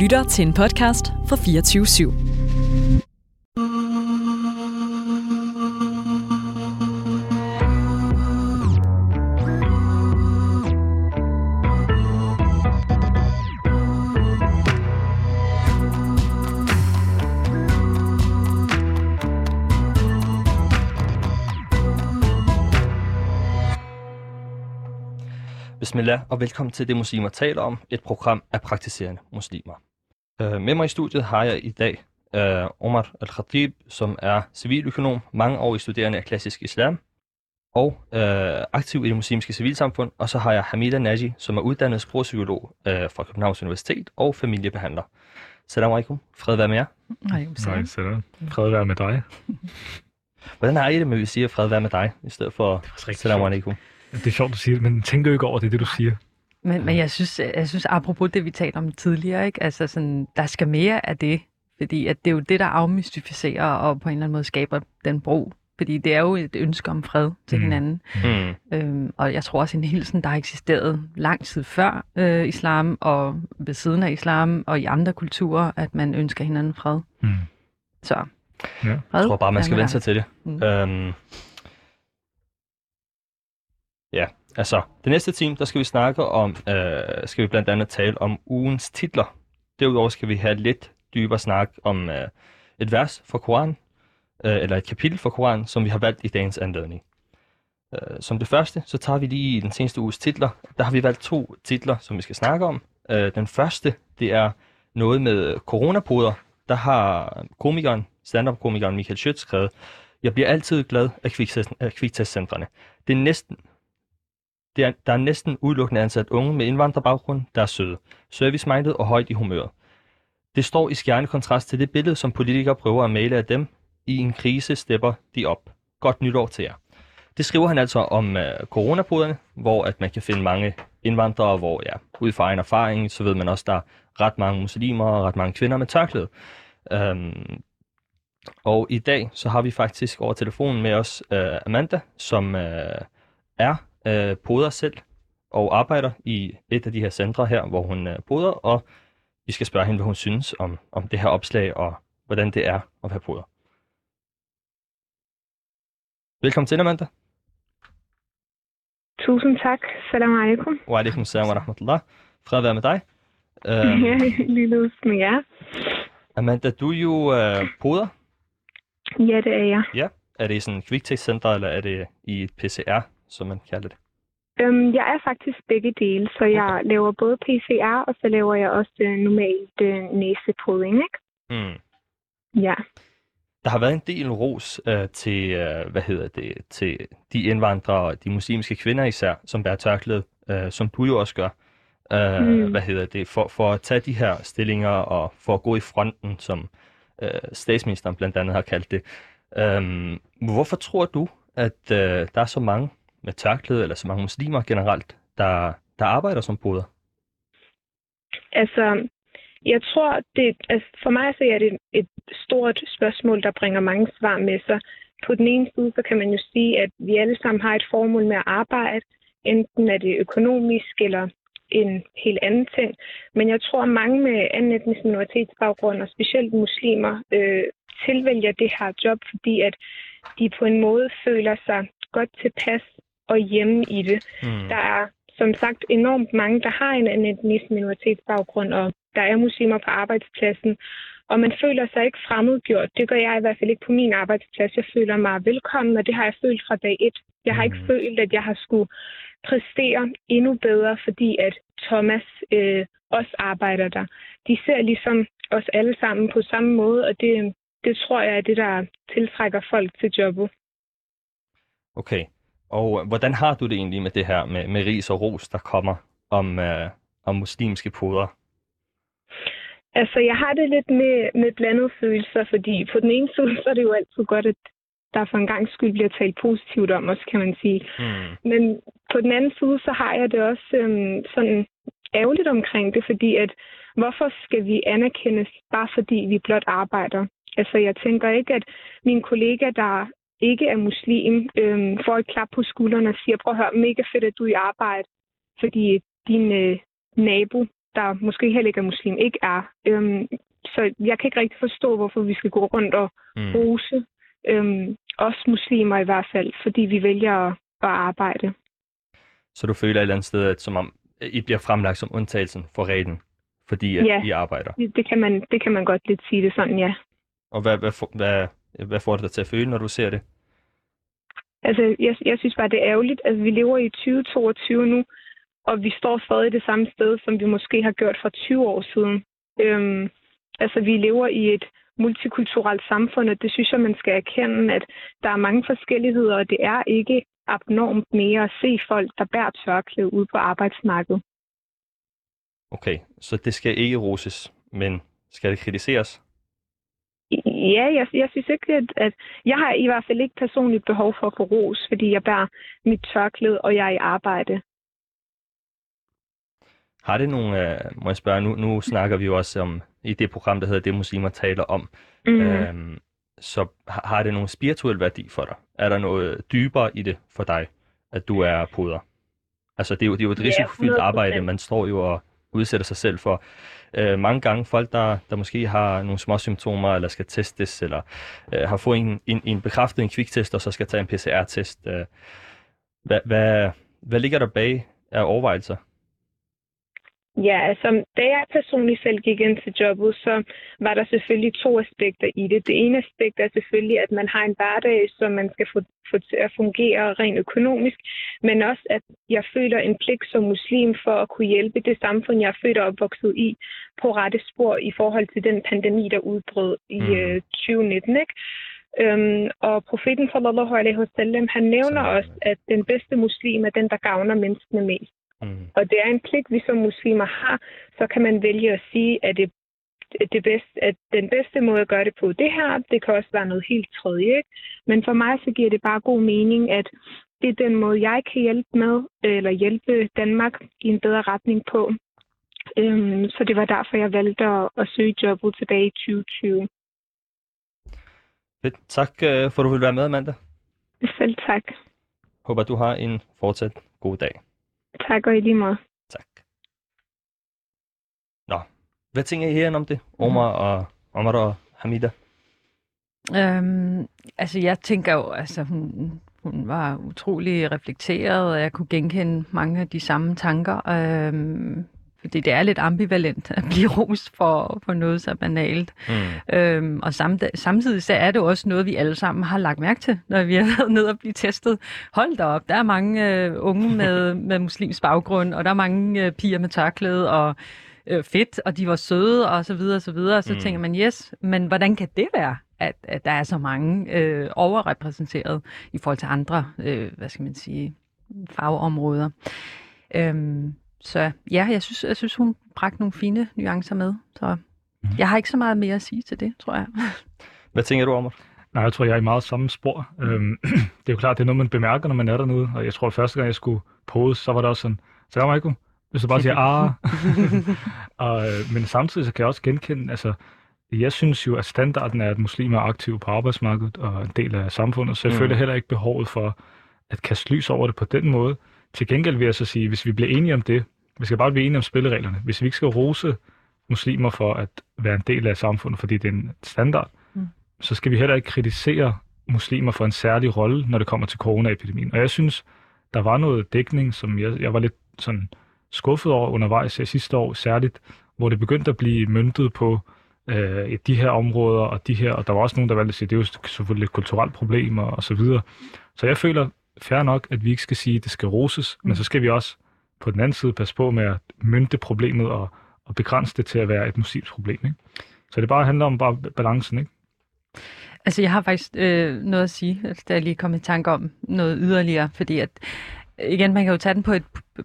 lytter til en podcast fra 24 /7. Bismillah og velkommen til Det Muslimer taler om, et program af praktiserende muslimer. Øh, med mig i studiet har jeg i dag øh, Omar Al-Khatib, som er civiløkonom, mange år i studerende af klassisk islam, og øh, aktiv i det muslimske civilsamfund. Og så har jeg Hamida Naji, som er uddannet sprogpsykolog øh, fra Københavns Universitet og familiebehandler. Salam alaikum. Fred være med jer. Nej, Nej, sådan. Fred være med dig. Hvordan har I det med, at vi siger fred være med dig, i stedet for salam alaikum? Det er sjovt, du siger det, men tænker jo ikke over det, det du siger. Men, men jeg, synes, jeg synes, apropos det, vi talte om tidligere, ikke? Altså sådan, der skal mere af det, fordi at det er jo det, der afmystificerer og på en eller anden måde skaber den bro. Fordi det er jo et ønske om fred til Mm. hinanden. Mm. Øhm, og jeg tror også en hilsen, der har eksisteret lang tid før øh, islam og ved siden af islam og i andre kulturer, at man ønsker hinanden fred. Mm. Så Ja. fred. Jeg tror bare, man skal vende sig til det. Mm. Øhm, ja, altså, det næste team, der skal vi snakke om, øh, skal vi blandt andet tale om ugens titler. Derudover skal vi have lidt dybere snak om øh, et vers fra Koran, øh, eller et kapitel fra Koran, som vi har valgt i dagens anledning. Øh, som det første, så tager vi lige den seneste uges titler. Der har vi valgt to titler, som vi skal snakke om. Øh, den første, det er noget med coronapoder. Der har komikeren, stand-up-komikeren Michael Schøtz skrevet, jeg bliver altid glad af af kviktestcentrene. Det er næsten, det er, der er næsten udelukkende ansat unge med indvandrerbaggrund, der er søde, service-minded og højt i humøret. Det står i skærende kontrast til det billede, som politikere prøver at male af dem. I en krise stepper de op. Godt nytår til jer. Det skriver han altså om uh, coronapoderne, hvor at man kan finde mange indvandrere, hvor ja, ud fra egen erfaring, så ved man også, der er ret mange muslimer og ret mange kvinder med tørklæde. Um, og i dag, så har vi faktisk over telefonen med os uh, Amanda, som uh, er uh, poder selv og arbejder i et af de her centre her, hvor hun uh, poder, og vi skal spørge hende, hvad hun synes om, om det her opslag, og hvordan det er at være poder. Velkommen til, Amanda. Tusind tak. Salam alaikum. Wa alaikum salam wa rahmatullah. Fred være med dig. Ja, Uh, ligeledes med jer. Amanda, du er jo uh, poder. Ja, det er jeg. Ja. Er det i sådan et kviktestcenter, eller er det i et PCR, som man kalder det? Øhm, jeg er faktisk begge dele, så jeg laver både PCR, og så laver jeg også øh, normalt øh, næsepoding, ikke? Mm. Ja. Der har været en del ros uh, til, uh, hvad hedder det, til de indvandrere og de muslimske kvinder især, som bærer tørklæde, uh, som du jo også gør. Uh, Mm. Hvad hedder det, for, for at tage de her stillinger og for at gå i fronten, som uh, statsministeren blandt andet har kaldt det. Um, hvorfor tror du, at uh, der er så mange med tørklæde, eller så mange muslimer generelt, der, der arbejder som poder? Altså, jeg tror, det, altså for mig så er det et stort spørgsmål, der bringer mange svar med sig. På den ene side, så kan man jo sige, at vi alle sammen har et formål med at arbejde. Enten er det økonomisk eller en helt anden ting. Men jeg tror, at mange med anden etnisk minoritetsbaggrund, og specielt muslimer, øh, tilvælger det her job, fordi at de på en måde føler sig godt tilpas og hjemme i det. Mm. Der er som sagt enormt mange, der har en etnisk minoritetsbaggrund, og der er muslimer på arbejdspladsen. Og man føler sig ikke fremmedgjort. Det gør jeg i hvert fald ikke på min arbejdsplads. Jeg føler mig velkommen, og det har jeg følt fra dag et. Jeg har ikke Mhm. følt, at jeg har skulle præstere endnu bedre, fordi at Thomas øh, også arbejder der. De ser ligesom os alle sammen på samme måde, og det, det tror jeg er det, der tiltrækker folk til jobbet. Okay. Og øh, hvordan har du det egentlig med det her med, med ris og ros, der kommer om, øh, om muslimske poder? Altså, jeg har det lidt med, med blandede følelser, fordi på den ene side, så er det jo altid godt, at der for en gang skyld bliver talt positivt om os, kan man sige. Mm. Men på den anden side, så har jeg det også øhm, sådan ærgerligt omkring det, fordi at hvorfor skal vi anerkendes, bare fordi vi blot arbejder? Altså, jeg tænker ikke, at min kollega, der ikke er muslim, øhm, får et klap på skulderen og siger, prøv at høre, mega fedt, at du er i arbejde, fordi din øh, nabo der måske heller ikke er muslim, ikke er. Øhm, så jeg kan ikke rigtig forstå, hvorfor vi skal gå rundt og Mm. rose øhm, os muslimer i hvert fald, fordi vi vælger at, at arbejde. Så du føler et eller andet sted, at som om øh, I bliver fremlagt som undtagelsen for reglen, fordi at Ja. I arbejder. Det, det, kan man, det kan man godt lidt sige det sådan, ja. Og hvad, hvad, hvad, hvad får det dig til at føle, når du ser det? Altså, jeg, jeg synes bare, det er ærgerligt. Altså, vi lever i 2022 nu, og vi står stadig det samme sted, som vi måske har gjort for 20 år siden. Øhm, altså, vi lever i et multikulturelt samfund, og det synes jeg, man skal erkende, at der er mange forskelligheder, og det er ikke abnormt mere at se folk, der bærer tørklæde ude på arbejdsmarkedet. Okay, så det skal ikke roses, men skal det kritiseres? Ja, jeg, jeg synes ikke, at, at jeg har i hvert fald ikke personligt behov for at få ros, fordi jeg bærer mit tørklæde, og jeg er i arbejde. Har det nogle, øh, må jeg spørge, nu, nu snakker vi jo også om, i det program, der hedder Det Muslimer taler om, Mm. øhm, så har, har det nogen spirituel værdi for dig? Er der noget dybere i det for dig, at du er poder? Altså, det er jo, det er jo et Ja, risikofyldt 100%. arbejde, man står jo og udsætter sig selv for. Øh, mange gange folk, der, der måske har nogle små symptomer, eller skal testes, eller øh, har fået en, en, en bekræftet en kviktest, og så skal tage en PCR-test. Øh, hvad, hvad, hvad ligger der bag af overvejelser? Ja, altså, da jeg personligt selv gik ind til jobbet, så var der selvfølgelig to aspekter i det. Det ene aspekt er selvfølgelig, at man har en hverdag, som man skal få, få til at fungere rent økonomisk, men også, at jeg føler en pligt som muslim for at kunne hjælpe det samfund, jeg er født og opvokset i, på rette spor i forhold til den pandemi, der udbrød i øh, 2019. Ikke? Øhm, og profeten sallallahu alaihi wasallam, han nævner også, at den bedste muslim er den, der gavner menneskene mest. Mm. Og det er en pligt, vi som muslimer har, så kan man vælge at sige, at det, det bedste, at den bedste måde at gøre det på det her, det kan også være noget helt tredje. Ikke? Men for mig så giver det bare god mening, at det er den måde, jeg kan hjælpe med, eller hjælpe Danmark i en bedre retning på. Øhm, så det var derfor, jeg valgte at, at søge jobbet tilbage i 2020. Fedt. Tak øh, for, at du vil være med, Amanda. Selv tak. Håber, du har en fortsat god dag. Tak og i lige måde. Tak. Nå, hvad tænker I her om det? Omar og Omar og Hamida? Øhm, altså, jeg tænker jo, altså, hun, hun var utrolig reflekteret, og jeg kunne genkende mange af de samme tanker. Øhm, fordi det er lidt ambivalent at blive rost for, for noget så banalt. Mm. Øhm, og samt, samtidig så er det også noget, vi alle sammen har lagt mærke til, når vi har været ned og blive testet. Hold da op, der er mange øh, unge med, med muslims baggrund, og der er mange øh, piger med tørklæde, og øh, fedt, og de var søde, og så videre, og så videre. Så Mm. mm. tænker man, yes, men hvordan kan det være, at, at der er så mange øh, overrepræsenteret i forhold til andre, øh, hvad skal man sige, fagområder. Øhm, så ja, jeg synes, jeg synes, hun bragte nogle fine nuancer med. Så jeg har ikke så meget mere at sige til det, tror jeg. Hvad tænker du, Omar? Nej, jeg tror, jeg er i meget samme spor. Øhm, det er jo klart, det er noget, man bemærker, når man er dernede. Og jeg tror, at første gang, jeg skulle pose, så var det også sådan, Salam alaikum. Hvis du bare siger, ah. og, øh, men samtidig så kan jeg også genkende, altså, jeg synes jo, at standarden er, at muslimer er aktive på arbejdsmarkedet og en del af samfundet, så jeg mm. føler heller ikke behovet for at kaste lys over det på den måde. Til gengæld vil jeg så sige, hvis vi bliver enige om det, vi skal bare blive enige om spillereglerne. Hvis vi ikke skal rose muslimer for at være en del af samfundet, fordi det er en standard, Mm. så skal vi heller ikke kritisere muslimer for en særlig rolle, når det kommer til coronaepidemien. Og jeg synes, der var noget dækning, som jeg, jeg var lidt sådan skuffet over undervejs i sidste år, særligt, hvor det begyndte at blive møntet på øh, de her områder og de her, og der var også nogen, der valgte at sige, det er jo selvfølgelig et kulturelt problem og, og så videre. Så jeg føler fair nok, at vi ikke skal sige, at det skal roses, mm. men så skal vi også på den anden side passe på med at mynte problemet og, og begrænse det til at være et muslimsk problem. Ikke? Så det bare handler om bare balancen, ikke? Altså, jeg har faktisk øh, noget at sige, altså, da jeg lige kom i tanke om noget yderligere, fordi at, igen, man kan jo tage den på, et,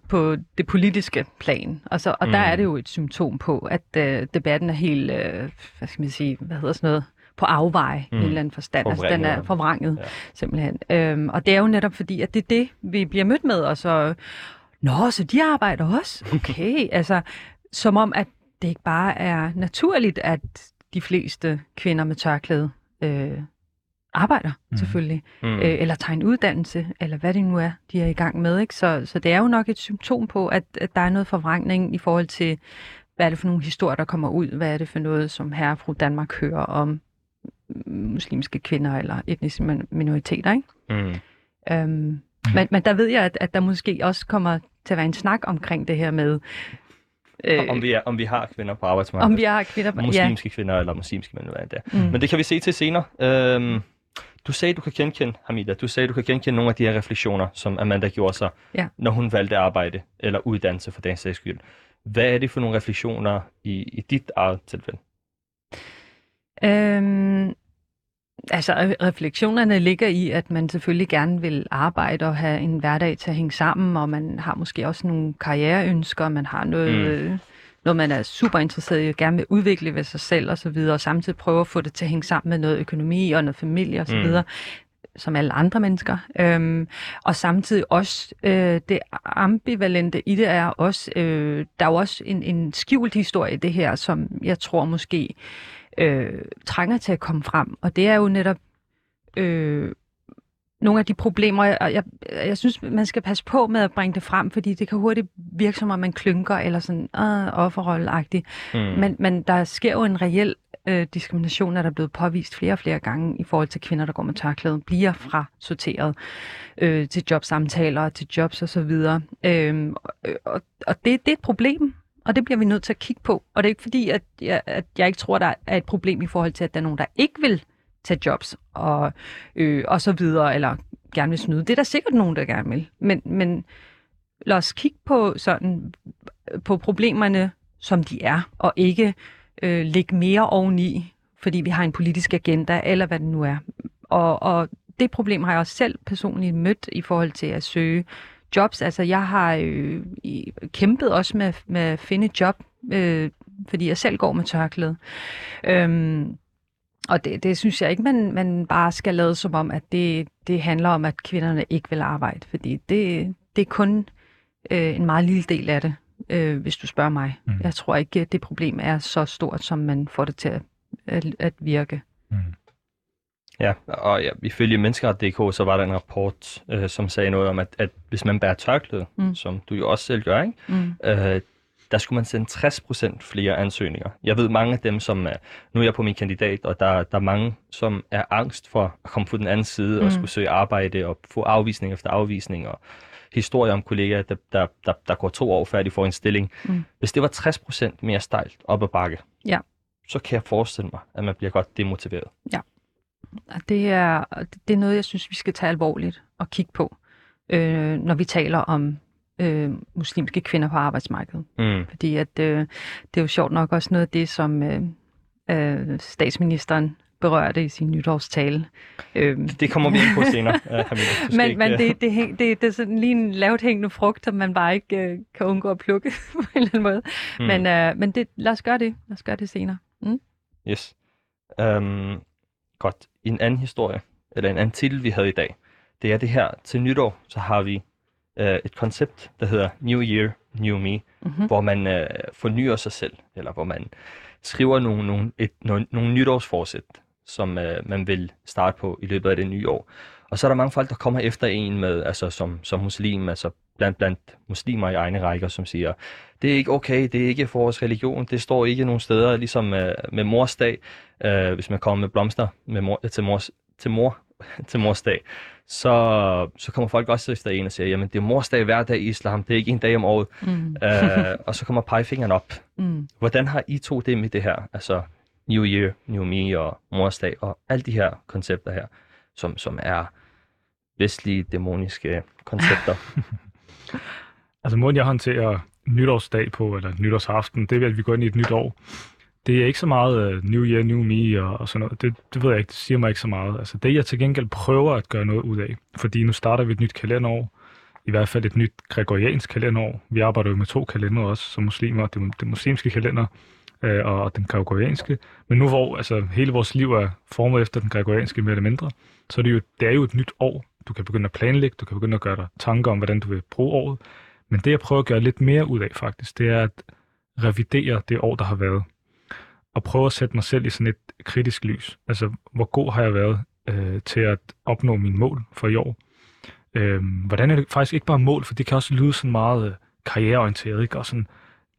på det politiske plan, og, så, og mm. der Mm. er det jo et symptom på, at øh, debatten er helt, øh, hvad skal man sige, hvad hedder sådan noget, på afveje mm. i Mm. en eller anden forstand. Altså, den er forvrænget, Ja. simpelthen. Øhm, og det er jo netop fordi, at det er det, vi bliver mødt med, og så, nå, så de arbejder også? Okay, altså, som om, at det ikke bare er naturligt, at de fleste kvinder med tørklæde øh, arbejder, mm. selvfølgelig, Mm. øh, eller tager en uddannelse, eller hvad det nu er, de er i gang med. Ikke? Så, så det er jo nok et symptom på, at, at der er noget forvrængning i forhold til, hvad er det for nogle historier, der kommer ud? Hvad er det for noget, som herre og fru Danmark hører om muslimske kvinder eller etniske min- minoriteter, ikke? Mm. Øhm, men, men der ved jeg, at, at der måske også kommer til at være en snak omkring det her med, øh, Om, vi er, om vi har kvinder på arbejdsmarkedet. om vi har kvinder... Ja, muslimske kvinder eller muslimske mænd, hvad det er. mm, Men det kan vi se til senere. Øhm, du sagde, du kan genkende, Hamida, du sagde, du kan genkende nogle af de her refleksioner, som Amanda gjorde sig, Ja. når hun valgte arbejde eller uddannelse for den sags skyld. Hvad er det for nogle refleksioner i, i dit eget tilfælde? Øhm, altså, re- refleksionerne ligger i, at man selvfølgelig gerne vil arbejde og have en hverdag til at hænge sammen, og man har måske også nogle karriereønsker, man har noget, Mm. mm. noget man er super interesseret i, og gerne vil udvikle ved sig selv og så videre, og samtidig prøve at få det til at hænge sammen med noget økonomi og noget familie og så Mm. videre, som alle andre mennesker. Øhm, og samtidig også øh, det ambivalente i det er også, øh, der er jo også en, en skjult historie i det her, som jeg tror måske øh, trænger til at komme frem. Og det er jo netop øh, nogle af de problemer, og jeg, jeg synes, man skal passe på med at bringe det frem, fordi det kan hurtigt virke som om, man klynker eller sådan øh, offerrolleagtigt. Mm. Men, men der sker jo en reel øh, diskrimination, er der blevet påvist flere og flere gange i forhold til kvinder, der går med tørklæde, bliver fra sorteret øh, til jobsamtaler, til jobs og så videre. Øhm, og og, og det, det er et problem, og det bliver vi nødt til at kigge på. Og det er ikke fordi, at jeg, at jeg ikke tror, der er et problem i forhold til, at der er nogen, der ikke vil tage jobs og, øh, og så videre, eller gerne vil snyde. Det er der sikkert nogen, der gerne vil. Men, men lad os kigge på sådan på problemerne, som de er, og ikke øh, lægge mere oveni, fordi vi har en politisk agenda, eller hvad det nu er. Og, og det problem har jeg også selv personligt mødt i forhold til at søge jobs. Altså jeg har øh, kæmpet også med, med at finde et job, øh, fordi jeg selv går med tørklæde. Øhm, og det, det synes jeg ikke, man, man bare skal lade som om, at det, det handler om, at kvinderne ikke vil arbejde. Fordi det, det er kun øh, en meget lille del af det, øh, hvis du spørger mig. Mm. Jeg tror ikke, at det problem er så stort, som man får det til at, at, at virke. Mm. Ja, og ja, ifølge Menneskeret.dk, så var der en rapport, øh, som sagde noget om, at, at hvis man bærer tørklæde, mm. Som du jo også selv gør, ikke? Mm. øh, der skulle man sende 60% flere ansøgninger. Jeg ved mange af dem, som er, nu er jeg på min kandidat, og der, der er mange, som er angst for at komme på den anden side mm. og skulle søge arbejde og få afvisning efter afvisning og historier om kollegaer, der, der, der, der går to år før de får en stilling. Mm. Hvis det var 60% mere stejlt op ad bakke, Ja. så kan jeg forestille mig, at man bliver godt demotiveret. Og det er, det er noget, jeg synes, vi skal tage alvorligt og kigge på, øh, når vi taler om øh, muslimske kvinder på arbejdsmarkedet. Mm. Fordi at, øh, det er jo sjovt nok også noget af det, som øh, øh, statsministeren berørte i sin nytårstale. Øh, Det kommer vi ind på senere, men ikke, men øh, det, det, hæng- det, det er sådan lige en lavt hængende frugt, som man bare ikke øh, kan undgå at plukke på en eller anden måde. mm. Mm. Men, øh, men det, lad os gøre det. Lad os gøre det senere. Yes. Um, godt. En anden historie, eller en anden titel, vi havde i dag, det er det her til nytår, så har vi uh, et koncept, der hedder New Year, New Me, Mm-hmm. hvor man uh, fornyer sig selv, eller hvor man skriver nogle, nogle, et, nogle, nogle nytårsforsæt, som uh, man vil starte på i løbet af det nye år. Og så er der mange folk, der kommer efter en med, altså som, som muslim, altså blandt, blandt muslimer i egne rækker, som siger, det er ikke okay, det er ikke for vores religion, det står ikke nogen steder, ligesom uh, med morsdag, uh, hvis man kommer med blomster med mor, til, mors, til, mor, til morsdag, så, så kommer folk også efter en og siger, jamen det er morsdag hver dag i islam, det er ikke en dag om året, Mm. uh, og så kommer pegefingeren op. Mm. Hvordan har I to det med det her? Altså New Year, New Me og morsdag og alle de her koncepter her, som, som er vestlige dæmoniske koncepter. Altså måden, jeg håndterer nytårsdag på, eller nytårsaften, det er, at vi går ind i et nyt år. Det er ikke så meget uh, New Year, New Me og, og sådan noget. Det, det ved jeg ikke, det siger mig ikke så meget. Altså det, jeg til gengæld prøver at gøre noget ud af, fordi nu starter vi et nyt kalenderår, i hvert fald et nyt gregoriansk kalenderår. Vi arbejder jo med to kalendere også, som muslimer, det, det muslimske kalender øh, og den gregorianske. Men nu hvor altså, hele vores liv er formet efter den gregorianske mere eller mindre, så er det, jo, det er jo et nyt år. Du kan begynde at planlægge, du kan begynde at gøre dig tanker om, hvordan du vil bruge året. Men det, jeg prøver at gøre lidt mere ud af faktisk, det er at revidere det år, der har været at prøve at sætte mig selv i sådan et kritisk lys. Altså, hvor god har jeg været øh, til at opnå mine mål for i år? Øh, hvordan er det faktisk ikke bare mål, for det kan også lyde sådan meget øh, karriereorienteret, ikke? Og sådan,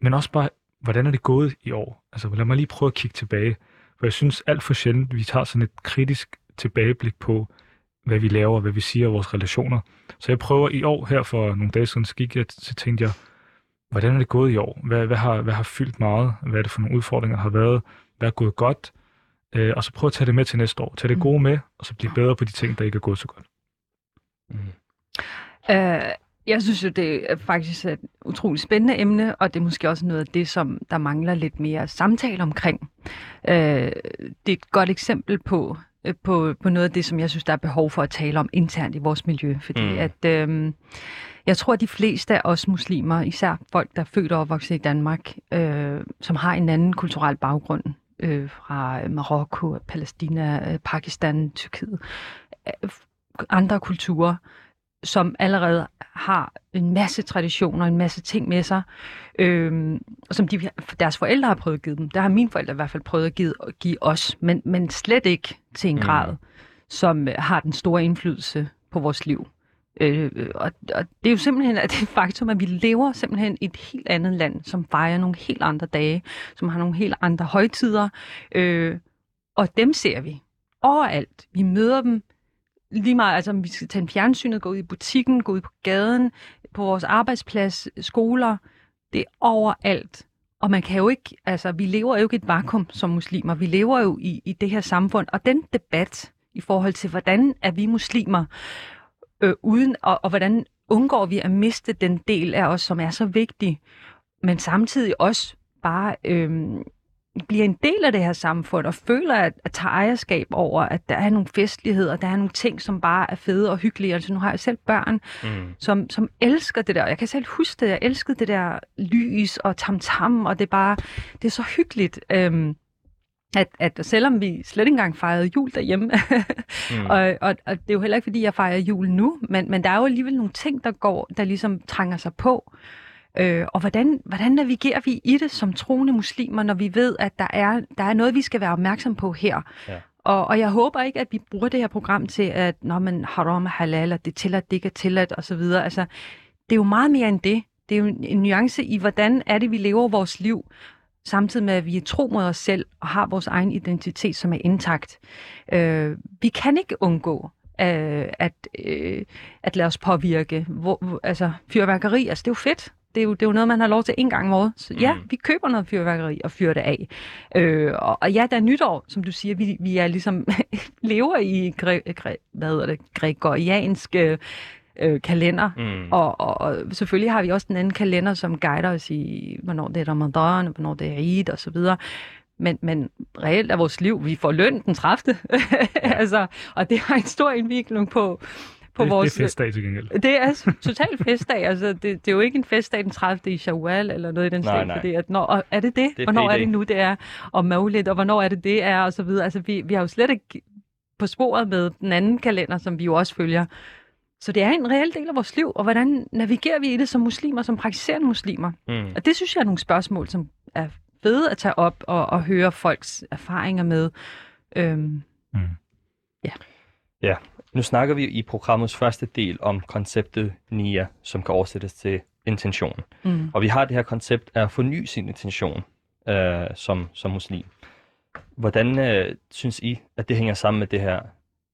men også bare, hvordan er det gået i år? Altså lad mig lige prøve at kigge tilbage. For jeg synes alt for sjældent, vi tager sådan et kritisk tilbageblik på, hvad vi laver, hvad vi siger, vores relationer. Så jeg prøver i år, her for nogle dage siden, så gik jeg, så tænkte jeg, hvordan er det gået i år? Hvad, hvad, har, hvad har fyldt meget? Hvad er det for nogle udfordringer, der har været? Hvad er gået godt? Øh, og så prøv at tage det med til næste år. Tag det gode med, og så blive bedre på de ting, der ikke er gået så godt. Mm. Uh, jeg synes jo, det er faktisk et utroligt spændende emne, og det er måske også noget af det, som der mangler lidt mere samtale omkring. Uh, det er et godt eksempel på, på, på noget af det, som jeg synes, der er behov for at tale om internt i vores miljø. Fordi mm. at... Uh, jeg tror, at de fleste af os muslimer, især folk, der er født og opvokset i Danmark, øh, som har en anden kulturel baggrund øh, fra Marokko, Palæstina, øh, Pakistan, Tyrkiet, øh, andre kulturer, som allerede har en masse traditioner, en masse ting med sig, øh, som de, deres forældre har prøvet at give dem. Der har mine forældre i hvert fald prøvet at give, at give os, men, men slet ikke til en mm. grad, som har den store indflydelse på vores liv. Øh, og, og det er jo simpelthen at det faktum, at vi lever simpelthen i et helt andet land, som fejrer nogle helt andre dage, som har nogle helt andre højtider, øh, og dem ser vi overalt. Vi møder dem lige meget, altså om vi skal tage en fjernsynet, gå ud i butikken, gå ud på gaden, på vores arbejdsplads, skoler, det er overalt. Og man kan jo ikke, altså vi lever jo ikke i et vakuum som muslimer, vi lever jo i, i det her samfund, og den debat i forhold til, hvordan er vi muslimer, øh, uden, og, og hvordan undgår vi at miste den del af os, som er så vigtig, men samtidig også bare øh, bliver en del af det her samfund og føler at, at tage ejerskab over, at der er nogle festligheder, der er nogle ting, som bare er fede og hyggelige. Altså nu har jeg selv børn, mm. som, som elsker det der. Jeg kan selv huske det, jeg elskede det der lys og tamtam, -tam, og det er bare, det er så hyggeligt. Øh, at, at selvom vi slet ikke engang fejrede jul derhjemme, mm. og, og, og det er jo heller ikke, fordi jeg fejrer jul nu, men, men der er jo alligevel nogle ting, der går, der ligesom trænger sig på. Øh, og hvordan, hvordan navigerer vi i det som troende muslimer, når vi ved, at der er, der er noget, vi skal være opmærksom på her? Ja. Og, og jeg håber ikke, at vi bruger det her program til, at når man haram halal, og det er tilladt, det ikke er tilladt osv. Altså, det er jo meget mere end det. Det er jo en nuance i, hvordan er det, vi lever vores liv samtidig med, at vi er tro mod os selv og har vores egen identitet, som er intakt. Øh, vi kan ikke undgå øh, at, øh, at lade os påvirke. Hvor, altså, fyrværkeri, altså det er jo fedt. Det er jo, det er jo noget, man har lov til en gang om året. Så ja, mm. vi køber noget fyrværkeri og fyrer det af. Øh, og, og ja, der er nytår, som du siger. Vi, vi er ligesom lever i gre, gre, hvad hedder det, gregoriansk øh, kalender. Mm. Og, og, og selvfølgelig har vi også den anden kalender, som guider os i, hvornår det er Ramadan, hvornår det er Eid og så videre. Men, men reelt er vores liv, vi får løn den 30. Ja. altså, og det har en stor indvikling på, på det, vores... Det er festdag til gengæld. Det er totalt festdag. Altså, det, det er jo ikke en festdag den 30. i Shawwal eller noget i den stil, fordi at når, og er det det? det er hvornår er det nu, det er? Og Maulid, og hvornår er det det er? Og så videre. Altså, vi, vi har jo slet ikke på sporet med den anden kalender, som vi jo også følger. Så det er en reel del af vores liv, og hvordan navigerer vi i det som muslimer, som praktiserende muslimer? Mm. Og det synes jeg er nogle spørgsmål, som er fede at tage op og, og høre folks erfaringer med. Øhm, mm. Ja. Ja, nu snakker vi i programmets første del om konceptet NIA, som kan oversættes til intention. Mm. Og vi har det her koncept af at forny sin intention øh, som, som muslim. Hvordan øh, synes I, at det hænger sammen med det her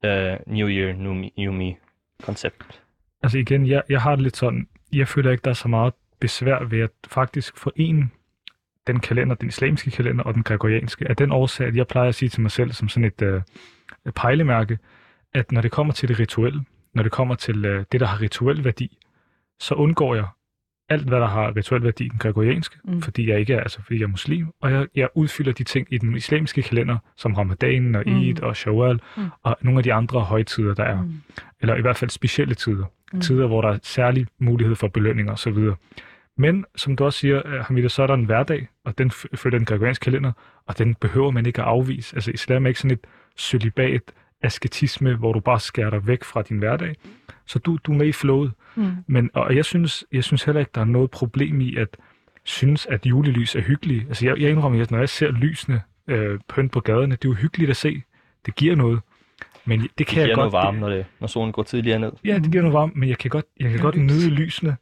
øh, New Year, New Me, New Me koncept? Altså igen, jeg, jeg har det lidt sådan, jeg føler ikke, der er så meget besvær ved at faktisk forene den kalender, den islamiske kalender og den gregorianske, af den årsag, at jeg plejer at sige til mig selv som sådan et øh, pejlemærke, at når det kommer til det rituelle, når det kommer til øh, det, der har rituel værdi, så undgår jeg alt, hvad der har rituel værdi i den gregorianske, mm. fordi jeg ikke er, altså fordi jeg er muslim, og jeg, jeg udfylder de ting i den islamiske kalender, som ramadanen og Eid mm. og Shawwal, mm. og nogle af de andre højtider, der er. Mm. Eller i hvert fald specielle tider. Mm. Tider, hvor der er særlig mulighed for belønning og så videre. Men som du også siger, øh, Hamida, så er der en hverdag, og den følger den gregorianske kalender, og den behøver man ikke at afvise. Altså islam er ikke sådan et celibat, asketisme, hvor du bare skærer dig væk fra din hverdag. Så du, du er med i flowet. Mm. Men, og jeg synes, jeg synes heller ikke, der er noget problem i at synes, at julelys er hyggelige. Altså jeg, jeg indrømmer, at når jeg ser lysene øh, pynt på gaderne, det er jo hyggeligt at se. Det giver noget. Men det kan det giver jeg noget godt, varme, når, det, når solen går tidligere ned. Ja, det giver noget varme, men jeg kan godt, jeg kan godt nyde lysene,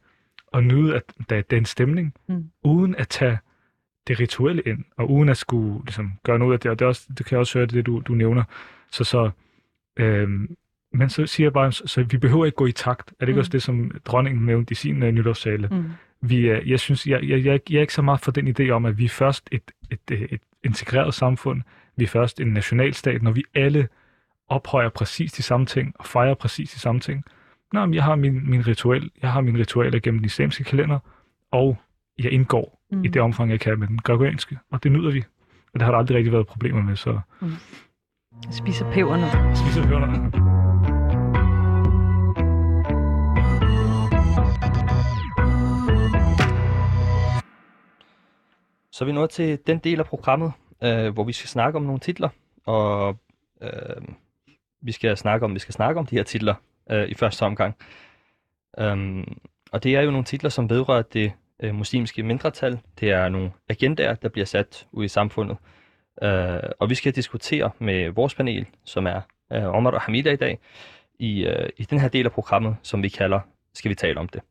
og nyde, at der, er en stemning, mm. uden at tage det rituelle ind, og uden at skulle ligesom, gøre noget af det, og det, er også, det kan jeg også høre det, du, du nævner. Så, så øhm, men så siger jeg bare, så, så vi behøver ikke gå i takt. Er det ikke Mm. også det, som dronningen nævnte i sin uh, nytårssale? Mm. Vi, er- jeg synes, jeg, jeg, jeg, jeg er ikke så meget for den idé om, at vi er først et, et, et, et integreret samfund, vi er først en nationalstat, når vi alle ophøjer præcis de samme ting og fejrer præcis de samme ting. Nå, men jeg har min, min ritual, jeg har mine ritualer gennem den islamiske kalender, og jeg indgår mm. i det omfang, jeg kan med den gregorianske, og det nyder vi. Og det har der aldrig rigtig været problemer med, så Spiser pebernød. spiser vi under. Så er vi nået til den del af programmet, øh, hvor vi skal snakke om nogle titler, og øh, vi skal snakke om, vi skal snakke om de her titler øh, i første omgang. Um, og det er jo nogle titler, som vedrører det øh, muslimske mindretal. Det er nogle agendaer, der bliver sat ud i samfundet. Øh, og vi skal diskutere med vores panel, som er øh, Omar og Hamida i dag, i, øh, i den her del af programmet, som vi kalder Skal vi tale om det?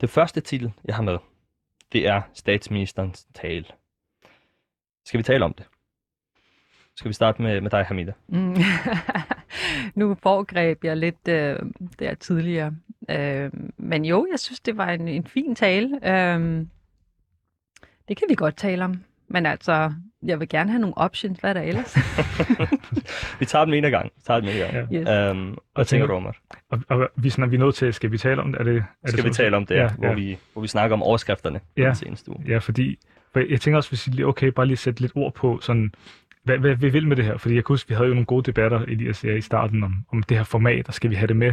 Det første titel, jeg har med, det er statsministerens tale. Skal vi tale om det? Skal vi starte med, med dig, Hamida? Mm. nu foregreb jeg lidt øh, der tidligere. Øh, men jo, jeg synes, det var en, en fin tale. Øh, det kan vi godt tale om. Men altså, jeg vil gerne have nogle options. Hvad er der ellers? Vi tager dem en af gang. Vi tager dem en af gang. Yes. Um, hvad tænker du, Omar? Og, og vi, sådan, er vi nødt til, skal vi tale om det? Er det, er det Skal vi sådan- tale om det, Ja, ja, hvor, ja. Vi, hvor vi snakker om overskrifterne ja. Ja. den seneste uge? Ja, fordi for jeg tænker også, hvis I lige, okay, bare lige sætte lidt ord på, sådan, hvad, hvad vi vil med det her. Fordi jeg kunne huske, vi havde jo nogle gode debatter, Elias og jeg, i starten om, om det her format, og skal vi have det med.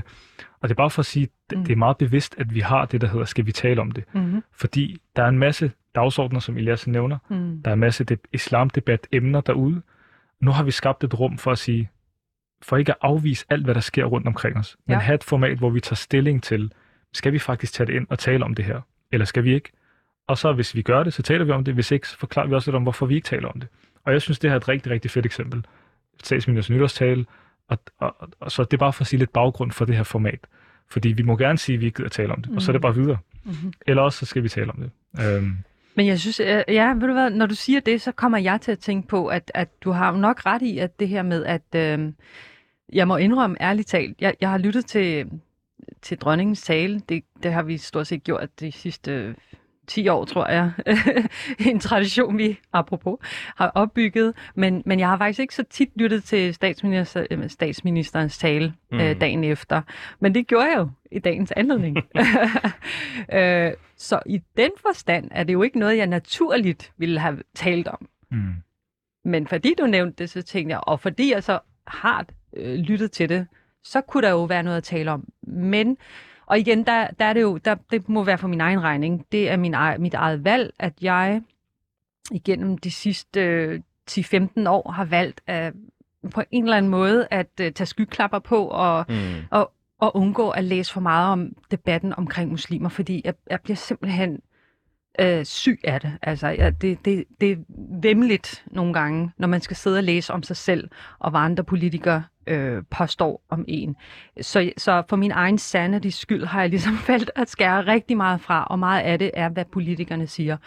Og det er bare for at sige, det, Mm. det er meget bevidst, at vi har det, der hedder, skal vi tale om det. mm-hmm. Fordi der er en masse dagsordner, som Elias nævner. mm. Der er en masse de- islamdebat emner derude. Nu har vi skabt et rum for at sige, for ikke at afvise alt, hvad der sker rundt omkring os, men Ja. have et format, hvor vi tager stilling til, skal vi faktisk tage det ind og tale om det her, eller skal vi ikke? Og så hvis vi gør det, så taler vi om det. Hvis ikke, så forklarer vi også lidt om, hvorfor vi ikke taler om det. Og jeg synes, det her er et rigtig, rigtig fedt eksempel. Statsministers nytårstale, og, og, og, og så det er bare for at sige lidt baggrund for det her format. Fordi vi må gerne sige, at vi ikke gider tale om det, og så er det bare videre. Mm-hmm. Eller også, så skal vi tale om det. Øhm, Men jeg synes, øh, ja, ved du hvad, når du siger det, så kommer jeg til at tænke på, at, at du har nok ret i, at det her med, at øh, jeg må indrømme ærligt talt, jeg, jeg har lyttet til, til dronningens tale, det, det har vi stort set gjort de sidste 10 år, tror jeg. en tradition, vi, apropos, har opbygget. Men, men jeg har faktisk ikke så tit lyttet til statsminister, øh, statsministerens tale mm. øh, Mm. dagen efter. Men det gjorde jeg jo i dagens anledning. øh, så i den forstand er det jo ikke noget, jeg naturligt ville have talt om. mm. Men fordi du nævnte det, så tænkte jeg, og fordi jeg så har øh, lyttet til det, så kunne der jo være noget at tale om. Men, og igen, der, der er det jo, der, det må være for min egen regning. Det er min, mit eget valg, at jeg igennem de sidste øh, 10-15 år har valgt at på en eller anden måde at øh, tage skyklapper på og, Mm. og undgå at læse for meget om debatten omkring muslimer, fordi jeg, jeg bliver simpelthen øh, syg af det. Altså, ja, det, det, det er vemmeligt nogle gange, når man skal sidde og læse om sig selv, og hvad andre politikere øh, påstår om en. Så, så for min egen sanity skyld har jeg ligesom valgt at skære rigtig meget fra, og meget af det er, hvad politikerne siger.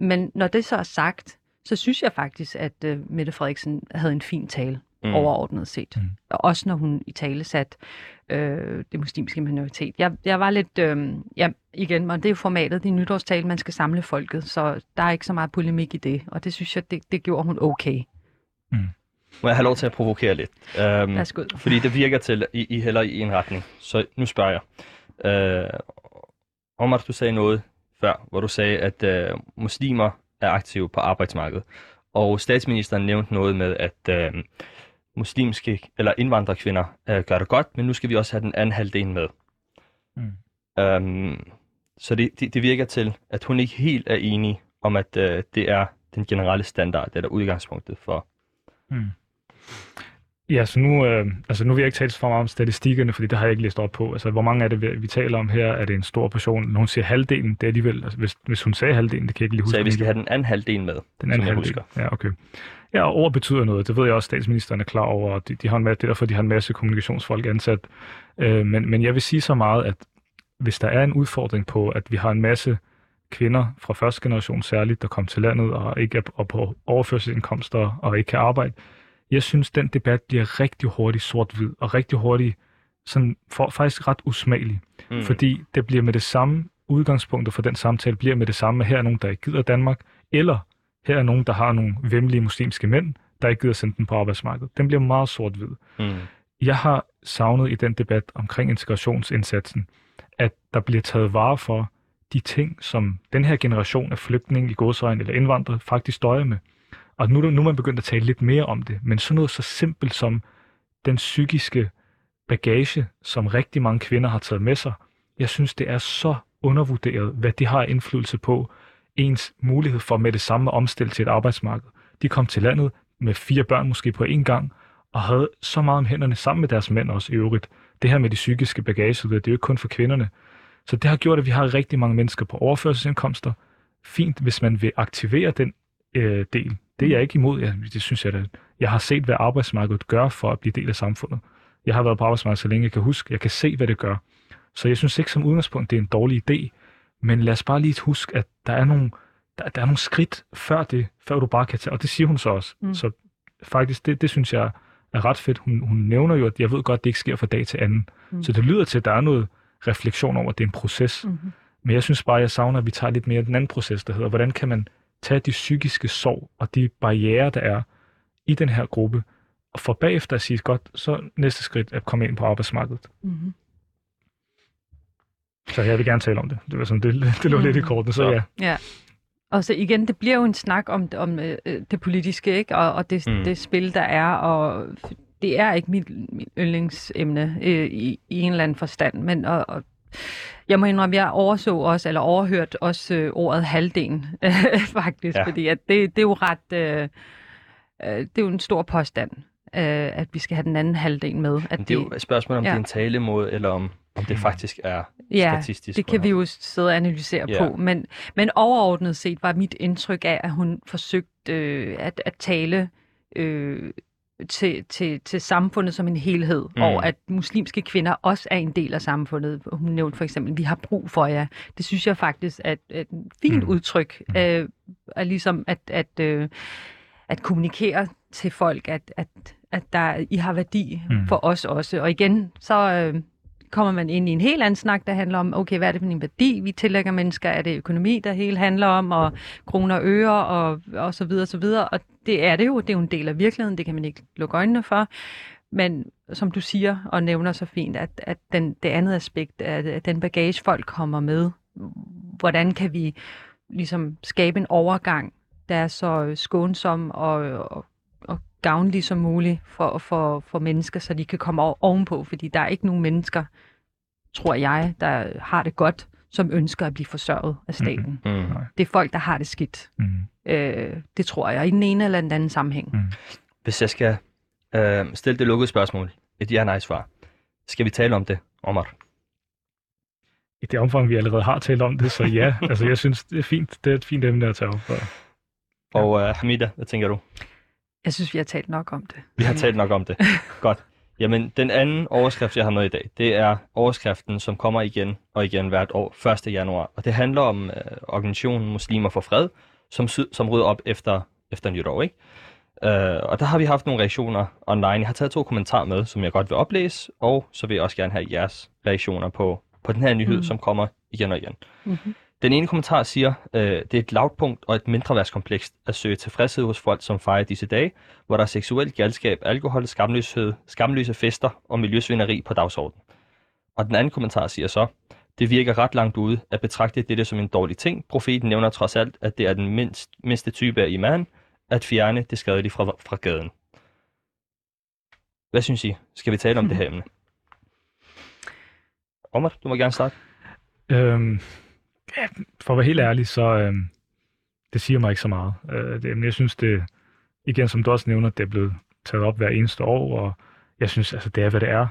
Men når det så er sagt, så synes jeg faktisk, at øh, Mette Frederiksen havde en fin tale Mm. mm. overordnet set. Mm. Mm. Også når hun i tale sat øh, det muslimske minoritet. Jeg, jeg var lidt, øh, ja, igen, og det er jo formatet, det er nytårstale, man skal samle folket, så der er ikke så meget polemik i det, og det synes jeg, det, det gjorde hun okay. Må jeg have lov til at provokere lidt? Um, Værsgo. fordi det virker til, at I, I hælder i en retning. Så nu spørger jeg. Uh, Omar, du sagde noget før, hvor du sagde, at uh, muslimer er aktive på arbejdsmarkedet. Og statsministeren nævnte noget med, at uh, muslimske eller indvandrerkvinder uh, gør det godt, men nu skal vi også have den anden halvdel med. Mm. Um, så det, det, det virker til, at hun ikke helt er enig om, at uh, det er den generelle standard, eller udgangspunktet for Mm. Ja, så nu, øh, altså nu vil jeg ikke tale så meget om statistikkerne, fordi det har jeg ikke læst op på. Altså, hvor mange er det, vi, taler om her? Er det en stor portion? Når hun siger halvdelen, det er alligevel, altså, hvis, hvis hun sagde halvdelen, det kan jeg ikke lige huske. Så vi skal have den anden halvdel med, den anden halvdel. husker. Ja, okay. Ja, og ord betyder noget. Det ved jeg også, statsministeren er klar over. og De, de har en, ma- det er derfor, de har en masse kommunikationsfolk ansat. Øh, men, men jeg vil sige så meget, at hvis der er en udfordring på, at vi har en masse kvinder fra første generation særligt, der kom til landet og ikke er på overførselsindkomster og ikke kan arbejde. Jeg synes, den debat bliver rigtig hurtigt sort-hvid og rigtig hurtigt sådan for, faktisk ret usmagelig. Mm. Fordi det bliver med det samme udgangspunkter for den samtale bliver med det samme. Her er nogen, der ikke gider Danmark, eller her er nogen, der har nogle vemmelige muslimske mænd, der ikke gider sende den på arbejdsmarkedet. Den bliver meget sort-hvid. Mm. Jeg har savnet i den debat omkring integrationsindsatsen, at der bliver taget vare for de ting, som den her generation af flygtninge i godsøjen eller indvandrere faktisk støjer med. Og nu, nu er man begyndt at tale lidt mere om det, men sådan noget så simpelt som den psykiske bagage, som rigtig mange kvinder har taget med sig, jeg synes, det er så undervurderet, hvad det har indflydelse på ens mulighed for med det samme at omstille til et arbejdsmarked. De kom til landet med fire børn måske på én gang, og havde så meget om hænderne sammen med deres mænd også i øvrigt. Det her med de psykiske bagage, det er jo ikke kun for kvinderne. Så det har gjort, at vi har rigtig mange mennesker på overførselsindkomster. Fint, hvis man vil aktivere den øh, del. Det er jeg ikke imod. Jeg, det synes jeg, at jeg har set, hvad arbejdsmarkedet gør for at blive del af samfundet. Jeg har været på arbejdsmarkedet så længe jeg kan huske. Jeg kan se, hvad det gør. Så jeg synes ikke som udgangspunkt, det er en dårlig idé. Men lad os bare lige huske, at der er nogle, der, der er nogle skridt før det, før du bare kan tage, og det siger hun så også. Mm. Så faktisk, det, det synes jeg er ret fedt. Hun, hun nævner jo, at jeg ved godt, det ikke sker fra dag til anden. Mm. Så det lyder til, at der er noget refleksion over, at det er en proces. Mm-hmm. Men jeg synes bare, at jeg savner, at vi tager lidt mere den anden proces, der hedder, hvordan kan man tage de psykiske sorg og de barriere, der er i den her gruppe, og for bagefter at sige, godt, så næste skridt er at komme ind på arbejdsmarkedet. Mm-hmm. Så jeg vil gerne tale om det. Det var sådan, det, det lå mm. lidt i korten, så ja. ja. Og så igen, det bliver jo en snak om, om øh, det politiske, ikke? Og, og det, mm. det spil, der er, og det er ikke mit, mit yndlingsemne øh, i, i en eller anden forstand, men og, og, jeg må indrømme, jeg overså også, eller overhørt også øh, ordet halvdelen, faktisk, ja. fordi at det, det er jo ret, øh, øh, det er jo en stor påstand, øh, at vi skal have den anden halvdel med. At det er jo et spørgsmål, om ja. det er en talemåde, eller om om det mm. faktisk er ja, statistisk. det kan vi jo sidde og analysere ja. på. Men, men overordnet set var mit indtryk af, at hun forsøgte øh, at, at tale øh, til, til, til samfundet som en helhed, mm. og at muslimske kvinder også er en del af samfundet. Hun nævnte for eksempel, vi har brug for jer. Det synes jeg faktisk er et, et fint mm. udtryk, øh, er ligesom at, at, øh, at kommunikere til folk, at, at, at der, I har værdi mm. for os også. Og igen, så... Øh, kommer man ind i en helt anden snak, der handler om, okay, hvad er det for en værdi, vi tillægger mennesker? Er det økonomi, der hele handler om, og kroner og øre, og, og så videre, og så videre. Og det er det jo, det er jo en del af virkeligheden, det kan man ikke lukke øjnene for. Men som du siger og nævner så fint, at, at den, det andet aspekt, at, at den bagage, folk kommer med, hvordan kan vi ligesom skabe en overgang, der er så skånsom og, og gavnlig som muligt for, for, for mennesker, så de kan komme ovenpå, fordi der er ikke nogen mennesker, tror jeg, der har det godt, som ønsker at blive forsørget af staten. Mm. Mm. Det er folk, der har det skidt. Mm. Øh, det tror jeg, i den ene eller den anden sammenhæng. Mm. Hvis jeg skal øh, stille det lukkede spørgsmål, et ja-nej-svar, skal vi tale om det, Omar? I det omfang, vi allerede har talt om det, så ja. altså, jeg synes, det er fint. Det er et fint emne at tage op. For. Ja. Og uh, Hamida, hvad tænker du? Jeg synes, vi har talt nok om det. Vi har talt nok om det. Godt. Jamen, den anden overskrift, jeg har med i dag, det er overskriften, som kommer igen og igen hvert år, 1. januar. Og det handler om øh, organisationen Muslimer for Fred, som, som rydder op efter, efter nytår, ikke? Øh, og der har vi haft nogle reaktioner online. Jeg har taget to kommentarer med, som jeg godt vil oplæse, og så vil jeg også gerne have jeres reaktioner på, på den her nyhed, mm. som kommer igen og igen. Mm-hmm. Den ene kommentar siger, øh, det er et lavpunkt og et mindreværdskompleks at søge tilfredshed hos folk, som fejrer disse dage, hvor der er seksuel galskab, alkohol, skamløshed, skamløse fester og miljøsvineri på dagsordenen. Og den anden kommentar siger så, det virker ret langt ude at betragte dette som en dårlig ting. Profeten nævner trods alt, at det er den mindst, mindste type af iman, at fjerne det skadelige fra, fra gaden. Hvad synes I? Skal vi tale om det her emne? Omar, du må gerne starte. Øhm, ja, for at være helt ærlig, så øhm, det siger mig ikke så meget. Øh, det, men jeg synes, det, igen som du også nævner, det er blevet taget op hver eneste år, og jeg synes, altså, det er, hvad det er.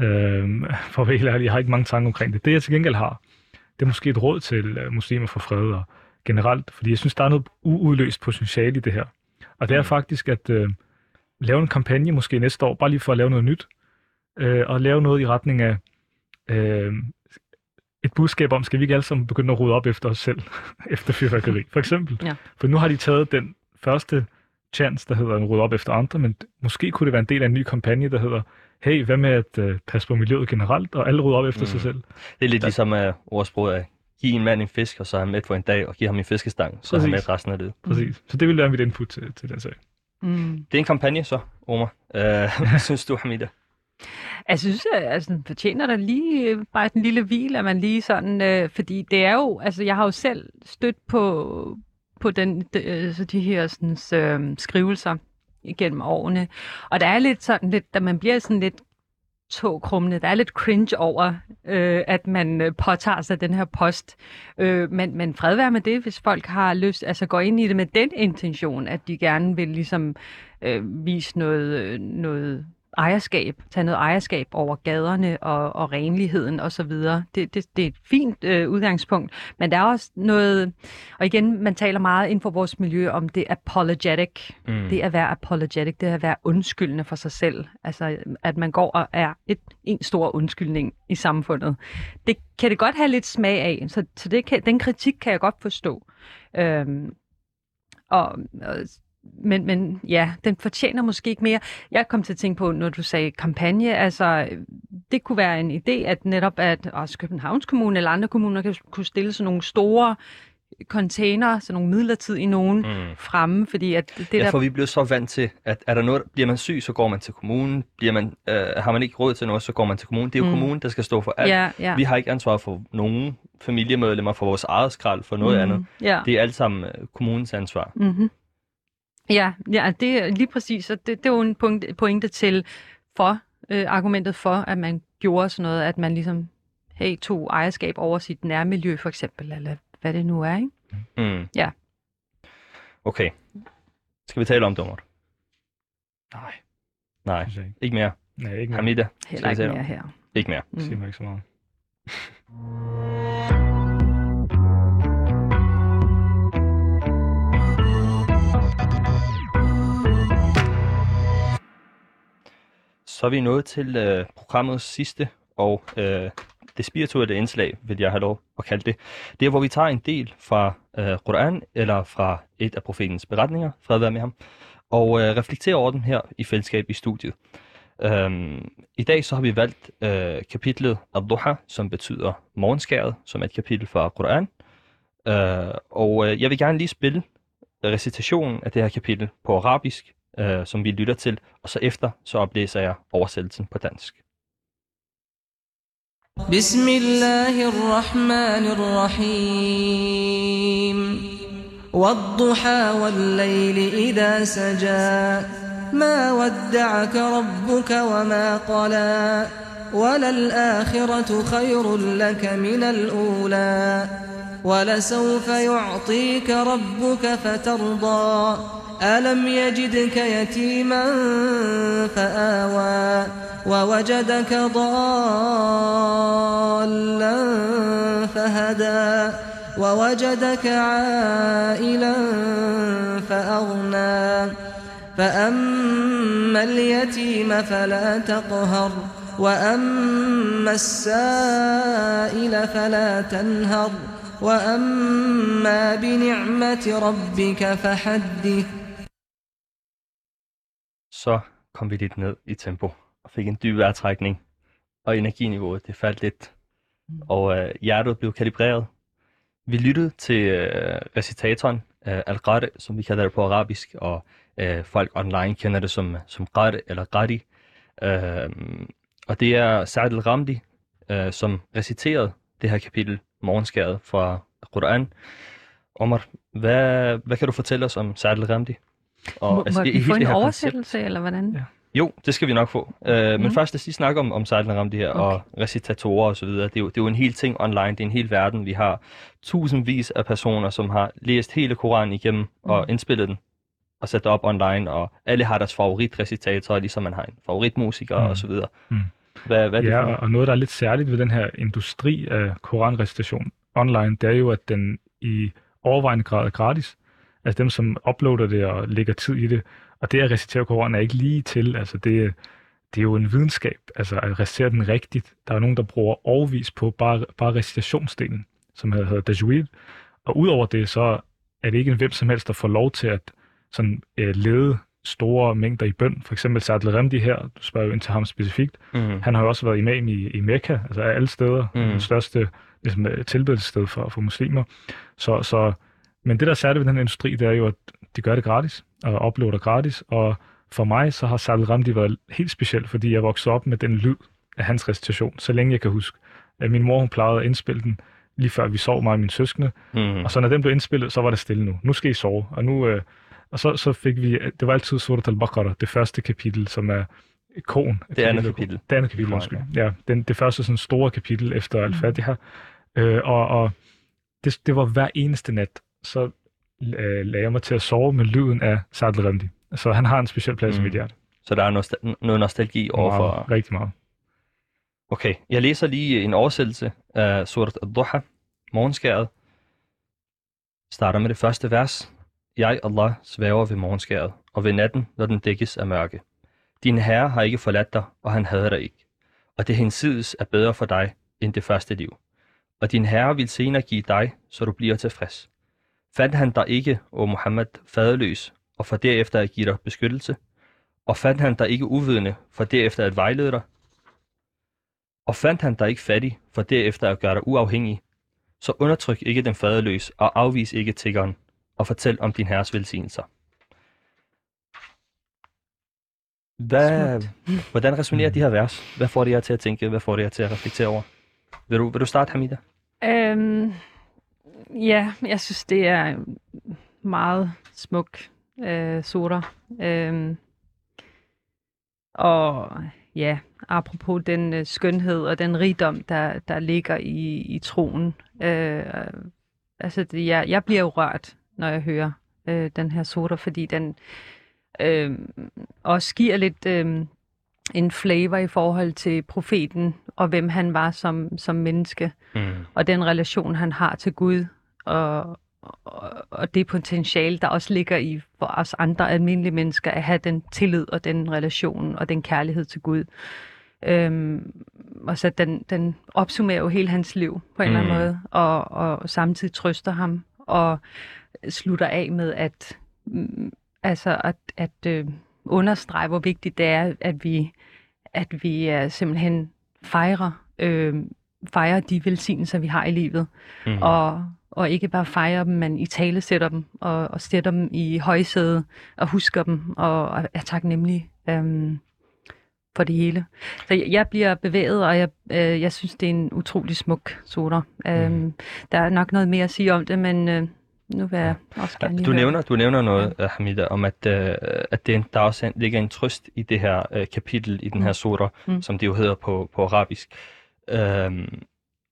Øhm, for at være helt ærlig, jeg har ikke mange tanker omkring det. Det, jeg til gengæld har, det er måske et råd til uh, muslimer for fred og generelt, fordi jeg synes, der er noget uudløst potentiale i det her. Og det er mm. faktisk at uh, lave en kampagne måske næste år, bare lige for at lave noget nyt, uh, og lave noget i retning af uh, et budskab om, skal vi ikke alle sammen begynde at rydde op efter os selv, efter fyrværkeri, for eksempel. Ja. For nu har de taget den første chance, der hedder at rydde op efter andre, men måske kunne det være en del af en ny kampagne, der hedder, hey, hvad med at uh, passe på miljøet generelt, og alle rydde op efter mm. sig selv. Det er lidt ligesom uh, ordsproget af, giv en mand en fisk, og så er han med for en dag, og giv ham en fiskestang, så er han Præcis. med resten af det. Præcis. Så det vil være mit input til, til den sag. Mm. Det er en kampagne så, Omar. Uh, hvad synes du, Hamida? Jeg synes, at altså, fortjener der lige øh, bare en lille hvil, at man lige sådan, øh, fordi det er jo, altså jeg har jo selv stødt på, på den, de, øh, så de her sådan, øh, skrivelser igennem årene, og der er lidt sådan lidt, da man bliver sådan lidt togkrummende, der er lidt cringe over, øh, at man øh, påtager sig den her post. Øh, men, men fred være med det, hvis folk har lyst, altså går ind i det med den intention, at de gerne vil ligesom øh, vise noget, noget ejerskab, tage noget ejerskab over gaderne og, og renligheden osv. Det, det, det er et fint øh, udgangspunkt, men der er også noget, og igen, man taler meget inden for vores miljø om det apologetic. Mm. Det at være apologetic, det er at være undskyldende for sig selv. Altså, at man går og er et, en stor undskyldning i samfundet. Det kan det godt have lidt smag af, så, så det kan, den kritik kan jeg godt forstå. Øhm, og, og men, men ja, den fortjener måske ikke mere. Jeg kom til at tænke på, når du sagde kampagne, altså det kunne være en idé, at netop at også Københavns Kommune eller andre kommuner kan, kunne stille sådan nogle store container, sådan nogle midlertidige nogen Mm. fremme, fordi at det ja, der... for vi bliver så vant til, at er der noget, bliver man syg, så går man til kommunen. Bliver man, øh, har man ikke råd til noget, så går man til kommunen. Det er jo Mm. mm. kommunen, der skal stå for alt. ja, ja. Vi har ikke ansvar for nogen familiemedlemmer, for vores eget skrald, for noget Mhm. andet. Ja. Det er alt sammen øh, kommunens ansvar. Mm-hmm. Ja, ja, det er lige præcis, og det, det er jo en point, pointe til for øh, argumentet for, at man gjorde sådan noget, at man ligesom hey, tog ejerskab over sit nærmiljø for eksempel, eller hvad det nu er, ikke? Mm. Ja. Okay. Skal vi tale om Omar? Nej, Nej, ikke. ikke mere. Nej, ikke mere. Hamida, Heller ikke mere om? her. ikke mere. Det siger mig ikke så meget. Så er vi nået til øh, programmets sidste og øh, det spirituelle indslag, vil jeg have lov at kalde det. Det er, hvor vi tager en del fra øh, Quran eller fra et af profetens beretninger, fred være med ham, og øh, reflekterer over dem her i fællesskab i studiet. Øhm, I dag så har vi valgt øh, kapitlet Ad-Duha, som betyder morgenskæret, som er et kapitel fra Quran. Øh, og øh, jeg vil gerne lige spille recitationen af det her kapitel på arabisk, øh, som vi lytter til, og så efter så oplæser jeg oversættelsen på dansk. بسم الله الرحمن الرحيم والضحى والليل إذا سجى ما ودعك ربك وما قلى وللآخرة خير لك من الأولى ولسوف يعطيك ربك فترضى ألم يجدك يتيما فآوى ووجدك ضالا فهدى ووجدك عائلا فأغنى فأما اليتيم فلا تقهر وأما السائل فلا تنهر وأما بنعمة ربك فحدث Så kom vi lidt ned i tempo og fik en dyb vejrtrækning, og energiniveauet det faldt lidt, og øh, hjertet blev kalibreret. Vi lyttede til øh, recitatoren øh, al som vi kalder det på arabisk, og øh, folk online kender det som, som Qari eller Qari. Øh, og det er Sa'd al-Ramdi, øh, som reciterede det her kapitel, morgenskæret fra Quran. Omar, hvad, hvad kan du fortælle os om Sa'd al-Ramdi? Og, Må, må i vi få det en oversættelse, eller hvordan? Ja. Jo, det skal vi nok få. Uh, Men Mhm. først lad os lige snakke om, om Sejlen Ramdi her, okay. og recitatorer og så videre. Det er, jo, det er jo en hel ting online, det er en hel verden. Vi har tusindvis af personer, som har læst hele Koranen igennem og Mhm. indspillet den og sat det op online, og alle har deres favoritrecitatorer, ligesom man har en favoritmusiker og så videre. Mhm. Hvad, hvad er det Ja, for og, noget? og noget, der er lidt særligt ved den her industri af koranrecitation online, det er jo, at den i overvejende grad er gratis. Altså dem, som uploader det og lægger tid i det. Og det at recitere koranen er ikke lige til. Altså det, det er jo en videnskab, altså at recitere den rigtigt. Der er nogen, der bruger overvis på bare, bare recitationsdelen, som hedder, Dajouid. Og udover det, så er det ikke en hvem som helst, der får lov til at sådan, øh, lede store mængder i bøn. For eksempel Sadl Remdi her, du spørger jo ind til ham specifikt. Mm. Han har jo også været imam i, i Mekka, altså af alle steder, Mm. mm. den største ligesom, øh, tilbedelsessted for, for muslimer. Så, så, men det, der er særligt ved den her industri, det er jo, at de gør det gratis, og oplever det gratis, og for mig så har Sadl Ramdi været helt specielt, fordi jeg voksede op med den lyd af hans recitation, så længe jeg kan huske. Min mor hun plejede at indspille den, lige før vi sov, mig og mine søskende, Mm. og så når den blev indspillet, så var det stille nu. Nu skal I sove. Og nu, øh, og så, så fik vi, det var altid Surat al-Baqarah, det første kapitel, som er kon. Det andet kapitel. Det andet kapitel, undskyld. Ja, den, det første sådan store kapitel efter al-Fatiha. Øh, og og det, det var hver eneste nat, så øh, lagde jeg mig til at sove med lyden af Sadl Ramdi. Så han har en speciel plads mm. i mit hjerte. Så der er nostal- noget nostalgi overfor... Meget, rigtig meget. Okay, jeg læser lige en oversættelse af Surat al-Duha, morgenskæret. Starter med det første vers. Jeg, Allah, svæver ved morgenskæret, og ved natten, når den dækkes af mørke. Din herre har ikke forladt dig, og han hader dig ikke. Og det hensides er bedre for dig, end det første liv. Og din herre vil senere give dig, så du bliver tilfreds. Fandt han dig ikke, o Muhammad, faderløs, og for derefter at give dig beskyttelse? Og fandt han dig ikke uvidende, for derefter at vejlede dig? Og fandt han dig ikke fattig, for derefter at gøre dig uafhængig? Så undertryk ikke den faderløs, og afvis ikke tiggeren, og fortæl om din herres velsignelser. Hvad, hvordan resonerer de her vers? Hvad får det jer til at tænke? Hvad får det jer til at reflektere over? Vil du, vil du starte, Hamida? Øhm, ja, jeg synes, det er en meget smuk øh, soda. Øhm, og ja, apropos den øh, skønhed og den rigdom, der, der ligger i, i troen. Øh, altså, det, jeg, jeg bliver jo rørt, når jeg hører øh, den her soda, fordi den øh, også giver lidt øh, en flavor i forhold til profeten og hvem han var som, som menneske Mm. og den relation, han har til Gud, og, og, det potentiale, der også ligger i for os andre almindelige mennesker, at have den tillid og den relation og den kærlighed til Gud. Øhm, og så den, den opsummerer jo hele hans liv på en mm. eller anden Mm. måde, og, og samtidig trøster ham, og slutter af med at, mm, altså at, at øh, understrege, hvor vigtigt det er, at vi, at vi øh, simpelthen fejrer øh, fejre de velsignelser, vi har i livet. Mm. Og, og ikke bare fejre dem, men i tale sætter dem, og, og sætter dem i højsædet, og husker dem, og, og er taknemmelig øhm, for det hele. Så jeg, jeg bliver bevæget, og jeg, øh, jeg synes, det er en utrolig smuk soda. Øhm, Mm. Der er nok noget mere at sige om det, men øh, nu vil jeg også gerne Du høre. nævner, du nævner noget, ja. Hamida, om at, øh, at det, der også er- ligger en trøst i det her øh, kapitel i den her Mm. sura, Mm. som det jo hedder på, på arabisk, øhm,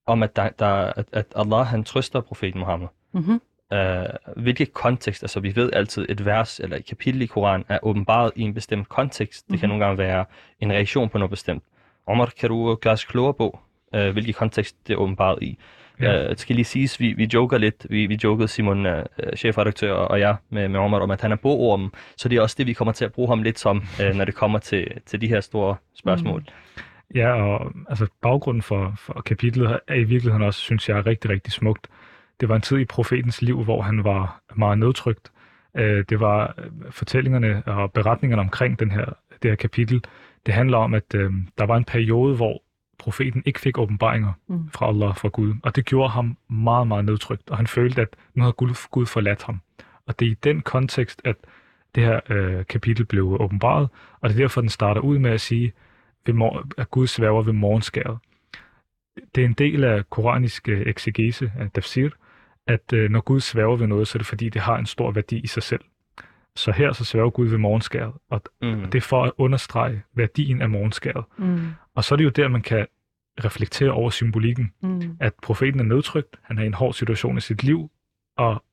om at, der, der, at, at Allah han trøster profeten Muhammed. Mm-hmm. Øh, hvilket kontekst, altså vi ved altid, et vers eller et kapitel i Koran er åbenbart i en bestemt kontekst. Det kan Mhm. nogle gange være en reaktion på noget bestemt. Omar, kan du gøre os klogere på, øh, hvilken kontekst det er åbenbart i? Ja. Uh, det skal lige siges, vi, vi joker lidt, vi, vi jokede Simon, uh, chefredaktør og jeg med, med Omar om, at han er bogormen, så det er også det, vi kommer til at bruge ham lidt som, uh, når det kommer til, til de her store spørgsmål. Ja, og altså, baggrunden for, for kapitlet er i virkeligheden også, synes jeg, er rigtig, rigtig smukt. Det var en tid i profetens liv, hvor han var meget nedtrykt. Øh, Det var øh, fortællingerne og beretningerne omkring den her, det her kapitel. Det handler om, at øh, der var en periode, hvor profeten ikke fik åbenbaringer Mm. fra Allah, fra Gud. Og det gjorde ham meget, meget nedtrykt. Og han følte, at nu havde Gud, Gud forladt ham. Og det er i den kontekst, at det her øh, kapitel blev åbenbaret. Og det er derfor, den starter ud med at sige, ved at Gud sværger ved morgenskæret. Det er en del af koranisk eksegese, af tafsir, at øh, når Gud sværger ved noget, så er det fordi, det har en stor værdi i sig selv. Så her så sværger Gud ved morgenskæret, og Mm. det er for at understrege værdien af morgenskæret. Mm. Og så er det jo der, man kan reflektere over symbolikken, Mm. at profeten er nedtrykt, han er i en hård situation i sit liv, og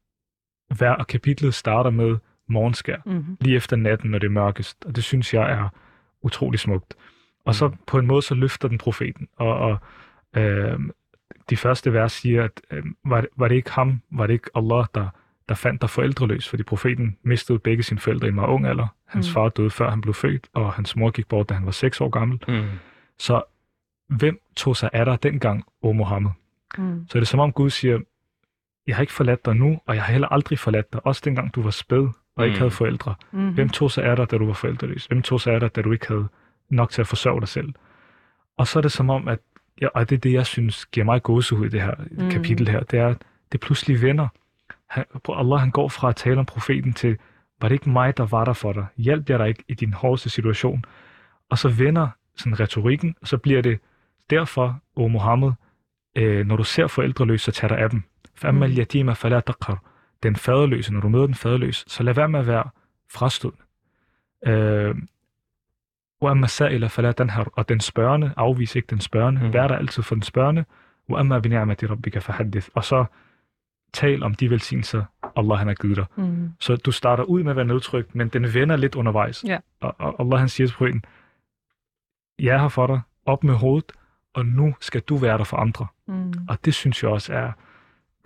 hver kapitlet starter med morgenskær, Mm. lige efter natten, når det er mørkest, og det synes jeg er utrolig smukt. Og så Mm. på en måde, så løfter den profeten, og, og øh, de første vers siger, at øh, var, det, var det ikke ham, var det ikke Allah, der der fandt dig forældreløs, fordi profeten mistede begge sine forældre i en meget ung alder. Hans Mm. far døde før han blev født, og hans mor gik bort, da han var 6 år gammel. Mm. Så hvem tog sig af dig dengang, o Mohammed? Mm. Så er det som om Gud siger, jeg har ikke forladt dig nu, og jeg har heller aldrig forladt dig, også dengang du var spæd og ikke Mm. havde forældre. Mm. Hvem tog sig af dig, da du var forældreløs? Hvem tog sig af dig, da du ikke havde nok til at forsørge dig selv? Og så er det som om, at ja, og det er det, jeg synes giver mig gåsehud i det her Mm. kapitel her, det er, at det pludselig vender. Han, Allah han går fra at tale om profeten til, var det ikke mig, der var der for dig? Hjælp jeg dig ikke i din hårdeste situation? Og så vender sådan retorikken, og så bliver det derfor, o Mohammed, øh, når du ser forældreløse, så tag dig af dem. For Mm. mm. fala taqhar. Den faderløse, når du møder den faderløse, så lad være med at være frastødende. Øh, وَأَمَّا السَّائِلَ فَلَا تَنْهَرْ Og den spørgende, afvis ikke den spørgende. Mm. Mm. Vær der altid for den spørgende. وَأَمَّا بِنِعْمَةِ رَبِّكَ فَحَدِّثْ Og så tal om de velsignelser, Allah han har givet dig. Mm. Så du starter ud med at være nedtrykt, men den vender lidt undervejs. Ja. Og, og Allah han siger til profeten, jeg er her for dig, op med hovedet, og nu skal du være der for andre. Mm. Og det synes jeg også er,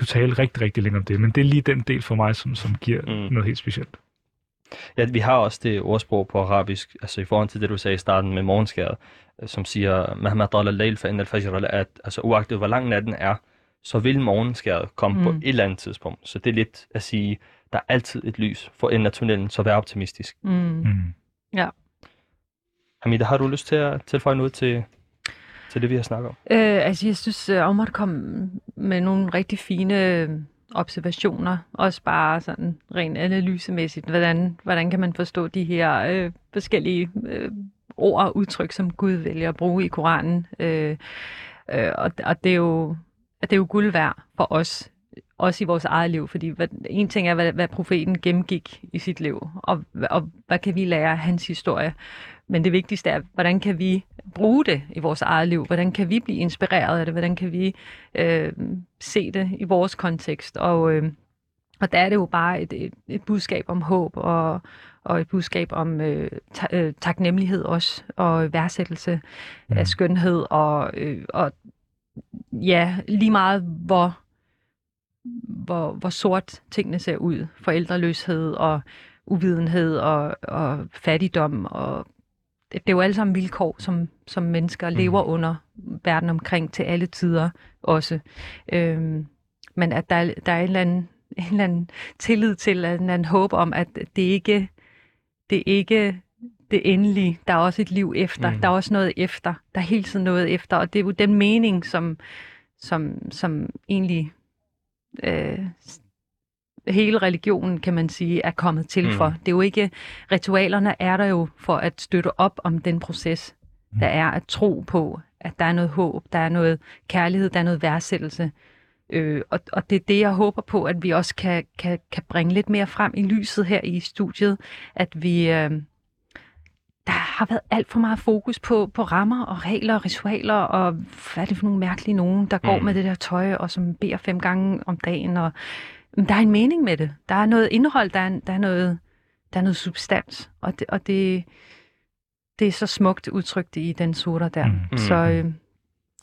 du taler rigtig, rigtig længe om det, men det er lige den del for mig, som, som giver Mm. mm. noget helt specielt. Ja, vi har også det ordsprog på arabisk, altså i forhold til det, du sagde i starten med morgenskæret, øh, som siger, Mahma tala layl fa inna al-fajr at altså uagtet hvor lang natten er, så vil morgenskæret komme mm. på et eller andet tidspunkt. Så det er lidt at sige, der er altid et lys for enden af tunnelen, så vær optimistisk. Mm. Mm. Hamida, har du lyst til at tilføje noget til, til det, vi har snakket om? Øh, altså, jeg synes, uh, Omar kom med nogle rigtig fine øh, observationer. Også bare sådan rent analysemæssigt. Hvordan, hvordan kan man forstå de her øh, forskellige øh, ord og udtryk, som Gud vælger at bruge i Koranen. Øh, øh, og, og det er jo det er jo guld værd for os, også i vores eget liv, fordi hvad, en ting er, hvad, hvad profeten gennemgik i sit liv, og, og hvad kan vi lære af hans historie. Men det vigtigste er, hvordan kan vi bruge det i vores eget liv? Hvordan kan vi blive inspireret af det? Hvordan kan vi øh, se det i vores kontekst? Og, øh, og der er det jo bare et, et, et budskab om håb og, og et budskab om øh, ta, øh, taknemmelighed også, og værdsættelse mm. af skønhed, og, øh, og ja, lige meget hvor, hvor, hvor sort tingene ser ud. Forældreløshed og uvidenhed og, og fattigdom. Og det, det er jo alle sammen vilkår, som, som mennesker mm. lever under verden omkring til alle tider også. Øhm, men at der, der er en eller, anden, en eller anden tillid til, en eller anden håb om, at det ikke det ikke det endelige. Der er også et liv efter. Mm. Der er også noget efter. Der er hele tiden noget efter. Og det er jo den mening, som, som, som egentlig øh, hele religionen, kan man sige, er kommet til Mm. for. Det er jo ikke, ritualerne er der jo for at støtte op om den proces, der er at tro på, at der er noget håb, der er noget kærlighed, der er noget værdsættelse. Øh, og, og det er det, jeg håber på, at vi også kan, kan, kan bringe lidt mere frem i lyset her i studiet, at vi... Øh, der har været alt for meget fokus på, på rammer og regler og ritualer, og hvad er det for nogle mærkelige nogen, der går Mm. med det der tøj, og som beder fem gange om dagen. Og, der er en mening med det. Der er noget indhold, der er, der er, noget, der er noget substans, og det, og det, det er så smukt udtrykt i den sura der. Mm. Så øh,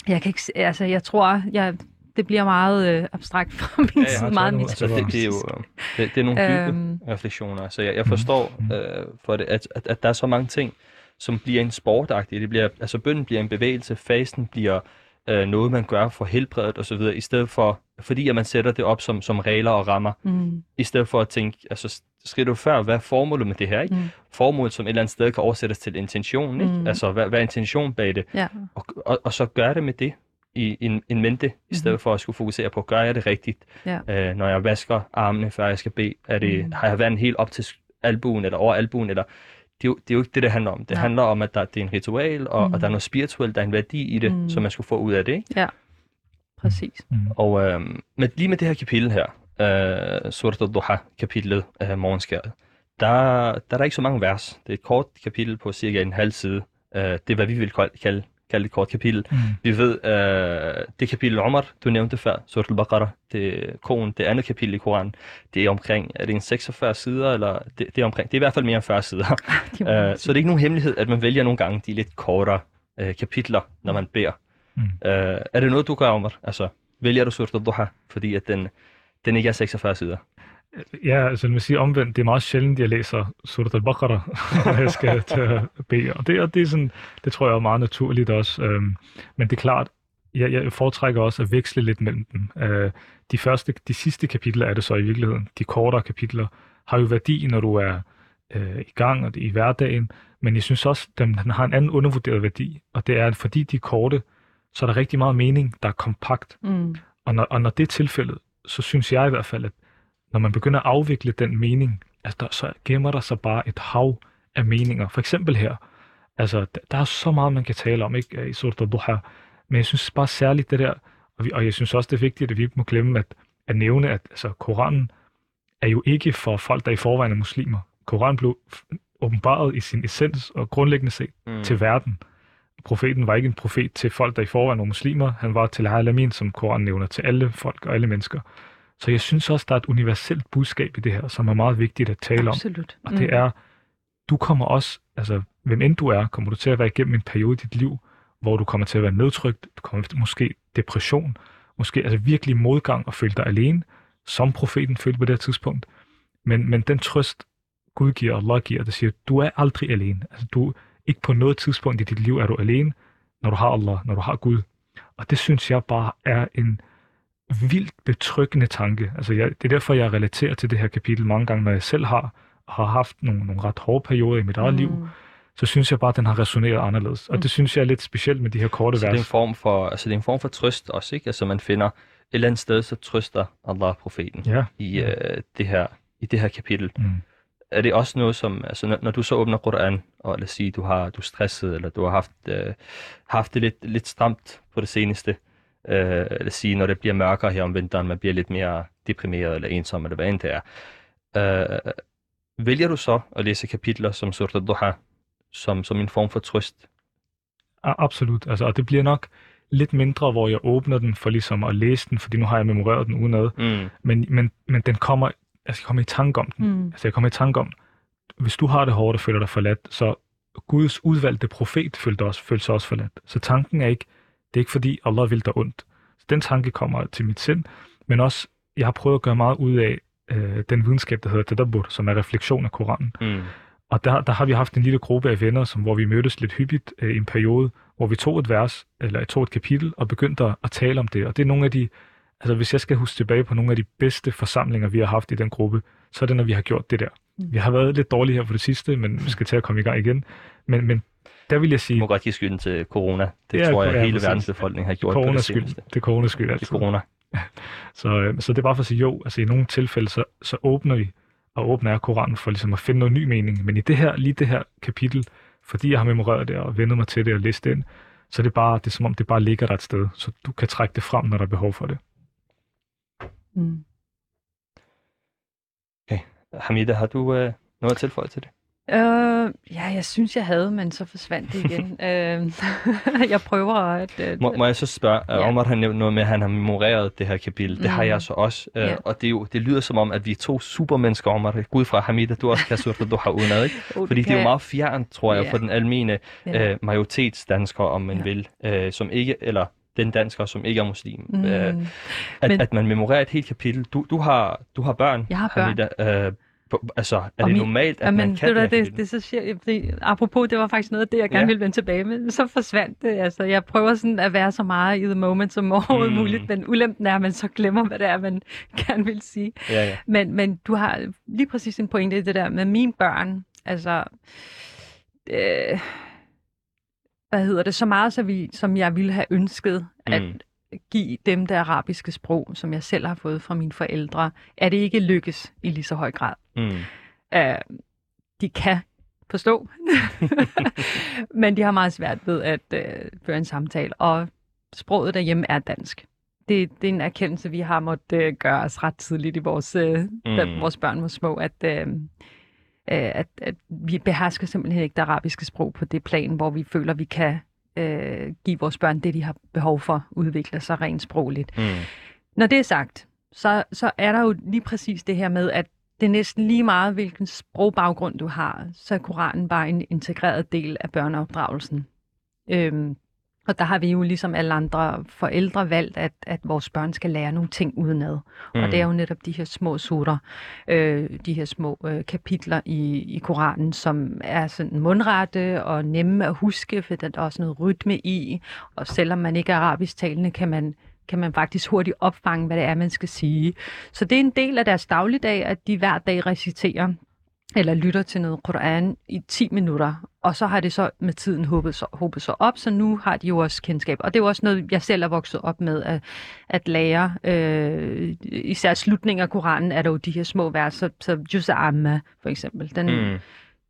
jeg kan ikke, se- altså jeg tror, jeg, det bliver meget øh, abstrakt fra min Ja, side, meget mit. det Altså, det, det, er jo øh, det, det er nogle dybe Øhm. refleksioner. Så jeg, jeg forstår øh, for det, at, at, at der er så mange ting, som bliver en sportagtig. Det bliver, altså bønden bliver en bevægelse, fasten bliver øh, noget, man gør for helbredet osv., i stedet for, fordi at man sætter det op som, som regler og rammer, Mm, i stedet for at tænke, altså skrev du før, hvad er formålet med det her, ikke? mm, Formålet, som et eller andet sted kan oversættes til intention, ikke? Mm. Altså, hvad, hvad er intention bag det? ja. Og, og, og så gør det med det i en, en mente, i stedet Mhm. for at skulle fokusere på, gør jeg det rigtigt? Ja. Øh, når jeg vasker armene, før jeg skal bede, er det, Mhm. har jeg vand helt op til albuen, eller over albuen, eller det er, jo, det er jo ikke det, det handler om. Det Nej. handler om, at der, det er en ritual, og, Mhm. og der er noget spirituelt, der er en værdi i det, Mhm. som man skulle få ud af det. Ikke? Præcis. Mm. Og øh, med, lige med det her kapitel her, øh, Surat al-Duha, kapitlet af morgenskæret, der, der er der ikke så mange vers. Det er et kort kapitel på cirka en halv side. Øh, det er, hvad vi vil kalde, kalde, et kort kapitel. Mm. Vi ved, øh, det kapitel Omar, du nævnte før, Surat al-Baqarah, det, Koran, det andet kapitel i Koranen, det er omkring, er det en 46 sider, eller det, det er omkring, det er i hvert fald mere end 40 sider. De må Øh, så det er ikke nogen hemmelighed, at man vælger nogle gange de lidt kortere øh, kapitler, når man beder. Mm. Øh, er det noget, du gør, Omar? Altså, vælger du Surat al-Duha, fordi at den, den ikke er 46 sider? Ja, altså man siger omvendt, det er meget sjældent, jeg læser Surat al-Baqarah, når jeg skal til at bede. Og det, og det, er sådan, det tror jeg er meget naturligt også. Øhm, men det er klart, jeg, jeg foretrækker også at veksle lidt mellem dem. Øh, de, første, de sidste kapitler er det så i virkeligheden. De kortere kapitler har jo værdi, når du er øh, i gang og det i hverdagen. Men jeg synes også, at den har en anden undervurderet værdi. Og det er, at fordi de er korte, så er der rigtig meget mening, der er kompakt. Mm. Og når, og når det er tilfældet, så synes jeg i hvert fald, at når man begynder at afvikle den mening, altså der, så gemmer der sig bare et hav af meninger. For eksempel her, altså der, der er så meget, man kan tale om ikke, i Surat al-Duha, men jeg synes bare særligt det der, og, vi, og jeg synes også, det er vigtigt, at vi ikke må glemme at, at nævne, at altså, Koranen er jo ikke for folk, der i forvejen er muslimer. Koranen blev åbenbaret i sin essens og grundlæggende set mm. til verden. Profeten var ikke en profet til folk, der i forvejen var muslimer. Han var til alamin, som Koranen nævner, til alle folk og alle mennesker. Så jeg synes også, der er et universelt budskab i det her, som er meget vigtigt at tale Absolut. om. Og det er, du kommer også, altså hvem end du er, kommer du til at være igennem en periode i dit liv, hvor du kommer til at være nedtrykt, du kommer til måske depression, måske altså virkelig modgang og føle dig alene, som profeten følte på det her tidspunkt. Men, men den trøst, Gud giver, Allah giver, der siger, du er aldrig alene. Altså, du, ikke på noget tidspunkt i dit liv er du alene, når du har Allah, når du har Gud. Og det synes jeg bare er en vildt betryggende tanke. Altså, jeg, det er derfor, jeg relaterer til det her kapitel mange gange, når jeg selv har, har haft nogle, nogle ret hårde perioder i mit eget mm. liv, så synes jeg bare, at den har resoneret anderledes. Og Mm. det synes jeg er lidt specielt med de her korte Så det er en vers. form for, altså det er en form for trøst også, ikke? Altså man finder et eller andet sted, så trøster Allah profeten Ja. i, øh, det her, i det her kapitel. Mm. Er det også noget, som, altså når, når du så åbner Quran, og lad os sige, du har du er stresset, eller du har haft, øh, haft det lidt, lidt stramt på det seneste, øh, lad os sige, når det bliver mørkere her om vinteren, man bliver lidt mere deprimeret eller ensom, eller hvad end det er. Øh, vælger du så at læse kapitler som Surat al-Duha, som, som en form for trøst? Absolut. Altså, og det bliver nok lidt mindre, hvor jeg åbner den for ligesom at læse den, fordi nu har jeg memoreret den udenad. Mm. Men, men, men den kommer, altså jeg kommer i tanke om den. Mm. Altså jeg kommer i tanke om, hvis du har det hårdt og føler dig forladt, så Guds udvalgte profet følte, også, følte sig også forladt. Så tanken er ikke, det er ikke fordi Allah vil dig ondt. Så den tanke kommer til mit sind, men også, jeg har prøvet at gøre meget ud af øh, den videnskab, der hedder Tadabbur, som er refleksion af Koranen. Mm. Og der, der har vi haft en lille gruppe af venner, som, hvor vi mødtes lidt hyppigt øh, i en periode, hvor vi tog et vers, eller tog et kapitel, og begyndte at, at tale om det. Og det er nogle af de, altså hvis jeg skal huske tilbage på nogle af de bedste forsamlinger, vi har haft i den gruppe, så er det, når vi har gjort det der. Mm. Vi har været lidt dårlige her på det sidste, men vi skal til at komme i gang igen. Men, men der vil jeg Du sige, må godt give skylden til corona. Det Ja, tror jeg, ja, hele præcis. verdens befolkning har gjort på coronas det skyld. seneste. Det er coronas skyld Det er corona. Så, øh, så det er bare for at sige, jo, altså i nogle tilfælde, så, så åbner vi, og åbner jeg Koranen for ligesom at finde noget ny mening. Men i det her, lige det her kapitel, fordi jeg har memoreret det og vendet mig til det og læst det ind, så er det bare, det er som om det bare ligger der et sted, så du kan trække det frem, når der er behov for det. Mm. Hamida, har du øh, noget at tilføje til det? Øh, ja, jeg synes, jeg havde, men så forsvandt det igen. øh, jeg prøver at... Øh, Må, må jeg så spørge, Ja. ja. Omar har nævnt noget med, at han har memoreret det her kapitel. Det har Mm. jeg så også. Øh, Ja. Og det, er jo, det lyder som om, at vi er to supermennesker, Omar. Gud fra Hamida, du også kan surfe, du har udenad, ikke? oh, Fordi det er jo meget fjern, tror jeg, Ja. for den almene øh, majoritetsdansker, om man Ja. vil, øh, som ikke, eller den dansker, som ikke er muslim. Mm. Øh, at, Men- at man memorerer et helt kapitel. Du, du, har, du har børn, Jeg har børn. Hamida. Øh, på, altså, er Og det min- normalt, at Jamen, man kan det, det, det, så siger jeg, fordi, apropos, det var faktisk noget af det, jeg gerne Ja. ville vende tilbage med. Så forsvandt det. Altså, jeg prøver sådan at være så meget i the moment som overhovedet Mm. muligt, men ulempen er, at man så glemmer, hvad det er, man gerne vil sige. Ja, ja. Men, men du har lige præcis en pointe i det der med mine børn. Altså, øh, hvad hedder det? Så meget, så vi, som jeg ville have ønsket at Mm. give dem det arabiske sprog, som jeg selv har fået fra mine forældre, er det ikke lykkes i lige så høj grad. Mm. Uh, de kan forstå, men de har meget svært ved at uh, føre en samtale, og sproget derhjemme er dansk. Det, det er en erkendelse, vi har måttet uh, gøre os ret tidligt i vores, uh, mm. da vores børn var små, at, uh, at, at vi behersker simpelthen ikke det arabiske sprog på det plan, hvor vi føler, vi kan uh, give vores børn det, de har behov for, udvikle sig rent sprogligt. Mm. Når det er sagt, så, så er der jo lige præcis det her med, at det er næsten lige meget, hvilken sprogbaggrund du har, så er Koranen bare en integreret del af børneopdragelsen. Øhm, Og der har vi jo ligesom alle andre forældre valgt, at, at vores børn skal lære nogle ting udenad. Mm. Og det er jo netop de her små sutter, øh, de her små øh, kapitler i, i Koranen, som er sådan mundrette og nemme at huske, for der er også noget rytme i. Og selvom man ikke er arabisk talende, kan man kan man faktisk hurtigt opfange, hvad det er, man skal sige. Så det er en del af deres dagligdag, at de hver dag reciterer eller lytter til noget Koran i 10 minutter, og så har det så med tiden håbet sig, håbet sig op, så nu har de jo også kendskab. Og det er jo også noget, jeg selv er vokset op med at, at lære. Øh, især slutningen af Koranen er der jo de her små verser, så Juz Amma for eksempel, den, mm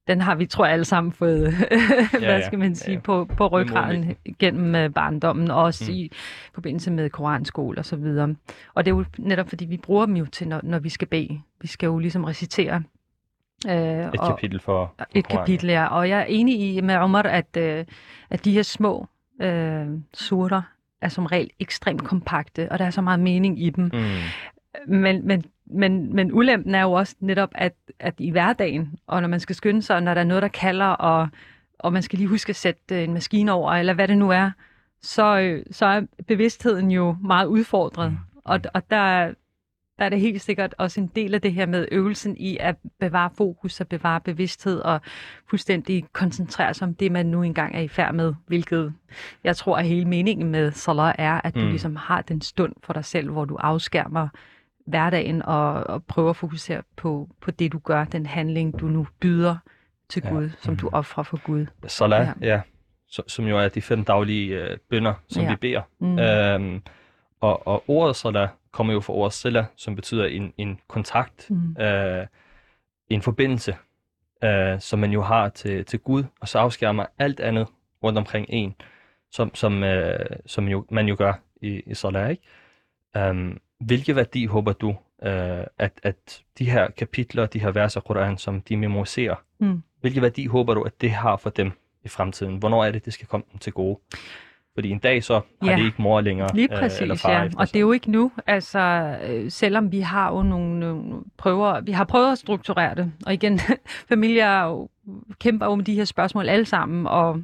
den har vi, tror jeg, alle sammen fået, hvad ja, skal man sige, ja, ja. på, på ryggraden gennem øh, barndommen, og også mm. i forbindelse med koranskole og så videre. Og det er jo netop, fordi vi bruger dem jo til, når, når vi skal bede. Vi skal jo ligesom recitere Øh, et og, kapitel for Et kapitel, ja. Og jeg er enig i med Omar, at, øh, at de her små øh, surter er som regel ekstremt kompakte, og der er så meget mening i dem. Mm. Men, men, men, men ulempen er jo også netop, at, at i hverdagen, og når man skal skynde sig, når der er noget, der kalder, og, og man skal lige huske at sætte en maskine over, eller hvad det nu er, så, øh, så er bevidstheden jo meget udfordret. Mm. Og, og der, der er det helt sikkert også en del af det her med øvelsen i at bevare fokus og bevare bevidsthed og fuldstændig koncentrere sig om det, man nu engang er i færd med, hvilket jeg tror, at hele meningen med salat er, at du mm. ligesom har den stund for dig selv, hvor du afskærmer hverdagen og, og prøver at fokusere på, på det, du gør, den handling, du nu byder til ja. Gud, som mm. du offrer for Gud. Salat, ja. ja. Som jo er de fem daglige øh, bønder, som ja. vi beder. Mm. Øhm, og, og ordet salat kommer jo fra ordet silla, som betyder en, en kontakt, mm. øh, en forbindelse, øh, som man jo har til, til Gud, og så afskærmer alt andet rundt omkring en, som, som, øh, som jo, man jo gør i, i Salah. Ikke? Um, hvilke værdi håber du, øh, at, at de her kapitler, de her verser Koran, som de memoriserer, mm. hvilke værdi håber du, at det har for dem i fremtiden? Hvornår er det, det skal komme dem til gode? Fordi en dag så har ja. det ikke mor længere. Lige øh, præcis, eller far ja. Og det er jo ikke nu. Altså, øh, selvom vi har jo nogle, nogle prøver, vi har prøvet at strukturere det. Og igen, familier jo, kæmper jo med de her spørgsmål alle sammen, og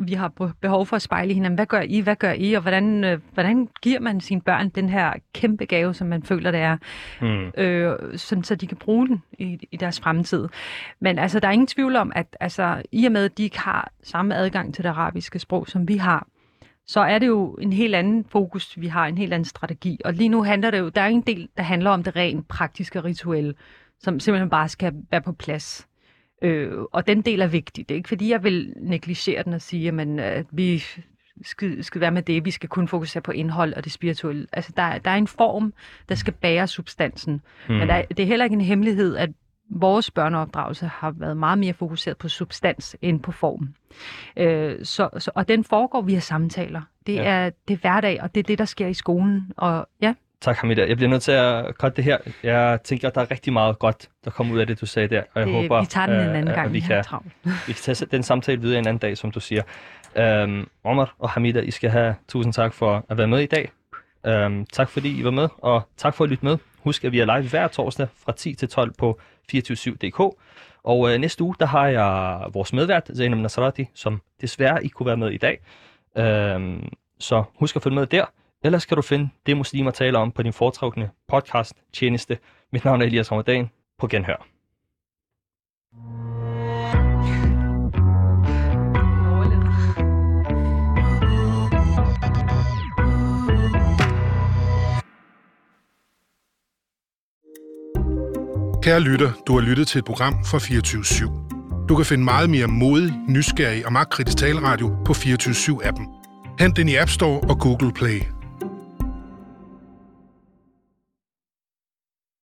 vi har behov for at spejle hinanden. Hvad gør I? Hvad gør I? Og hvordan, øh, hvordan giver man sine børn den her kæmpe gave, som man føler, det er, mm. øh, sådan, så de kan bruge den i, i deres fremtid. Men altså, der er ingen tvivl om, at altså, i og med, at de ikke har samme adgang til det arabiske sprog, som vi har, så er det jo en helt anden fokus, vi har, en helt anden strategi. Og lige nu handler det jo, der er en del, der handler om det rent praktiske rituelle, som simpelthen bare skal være på plads. Øh, og den del er vigtig. Det er ikke fordi, jeg vil negligere den og sige, at øh, vi skal, skal være med det. Vi skal kun fokusere på indhold og det spirituelle. Altså, der, der er en form, der skal bære substansen. Mm. Men der, det er heller ikke en hemmelighed, at vores børneopdragelse har været meget mere fokuseret på substans end på form. Øh, så, så, og den foregår via samtaler. Det, ja. er, det er hverdag, og det er det, der sker i skolen. Og ja, Tak, Hamida. Jeg bliver nødt til at cutte det her. Jeg tænker, at der er rigtig meget godt, der kommer ud af det, du sagde der. Og jeg det, håber, vi tager den en anden uh, gang. Vi kan, vi kan tage den samtale videre en anden dag, som du siger. Um, Omar og Hamida, I skal have tusind tak for at være med i dag. Um, tak fordi I var med, og tak for at lytte med. Husk, at vi er live hver torsdag fra 10 til 12 på 247.dk. Og uh, næste uge, der har jeg vores medvært, Zainab Nasrati, som desværre ikke kunne være med i dag. Um, så husk at følge med der. Ellers kan du finde det, muslimer taler om på din foretrukne podcast tjeneste. Mit navn er Elias Ramadan. På genhør. Kære lytter, du har lyttet til et program fra 24 /7. Du kan finde meget mere modig, nysgerrig og magtkritisk taleradio på 24 7 appen Hent den i App Store og Google Play.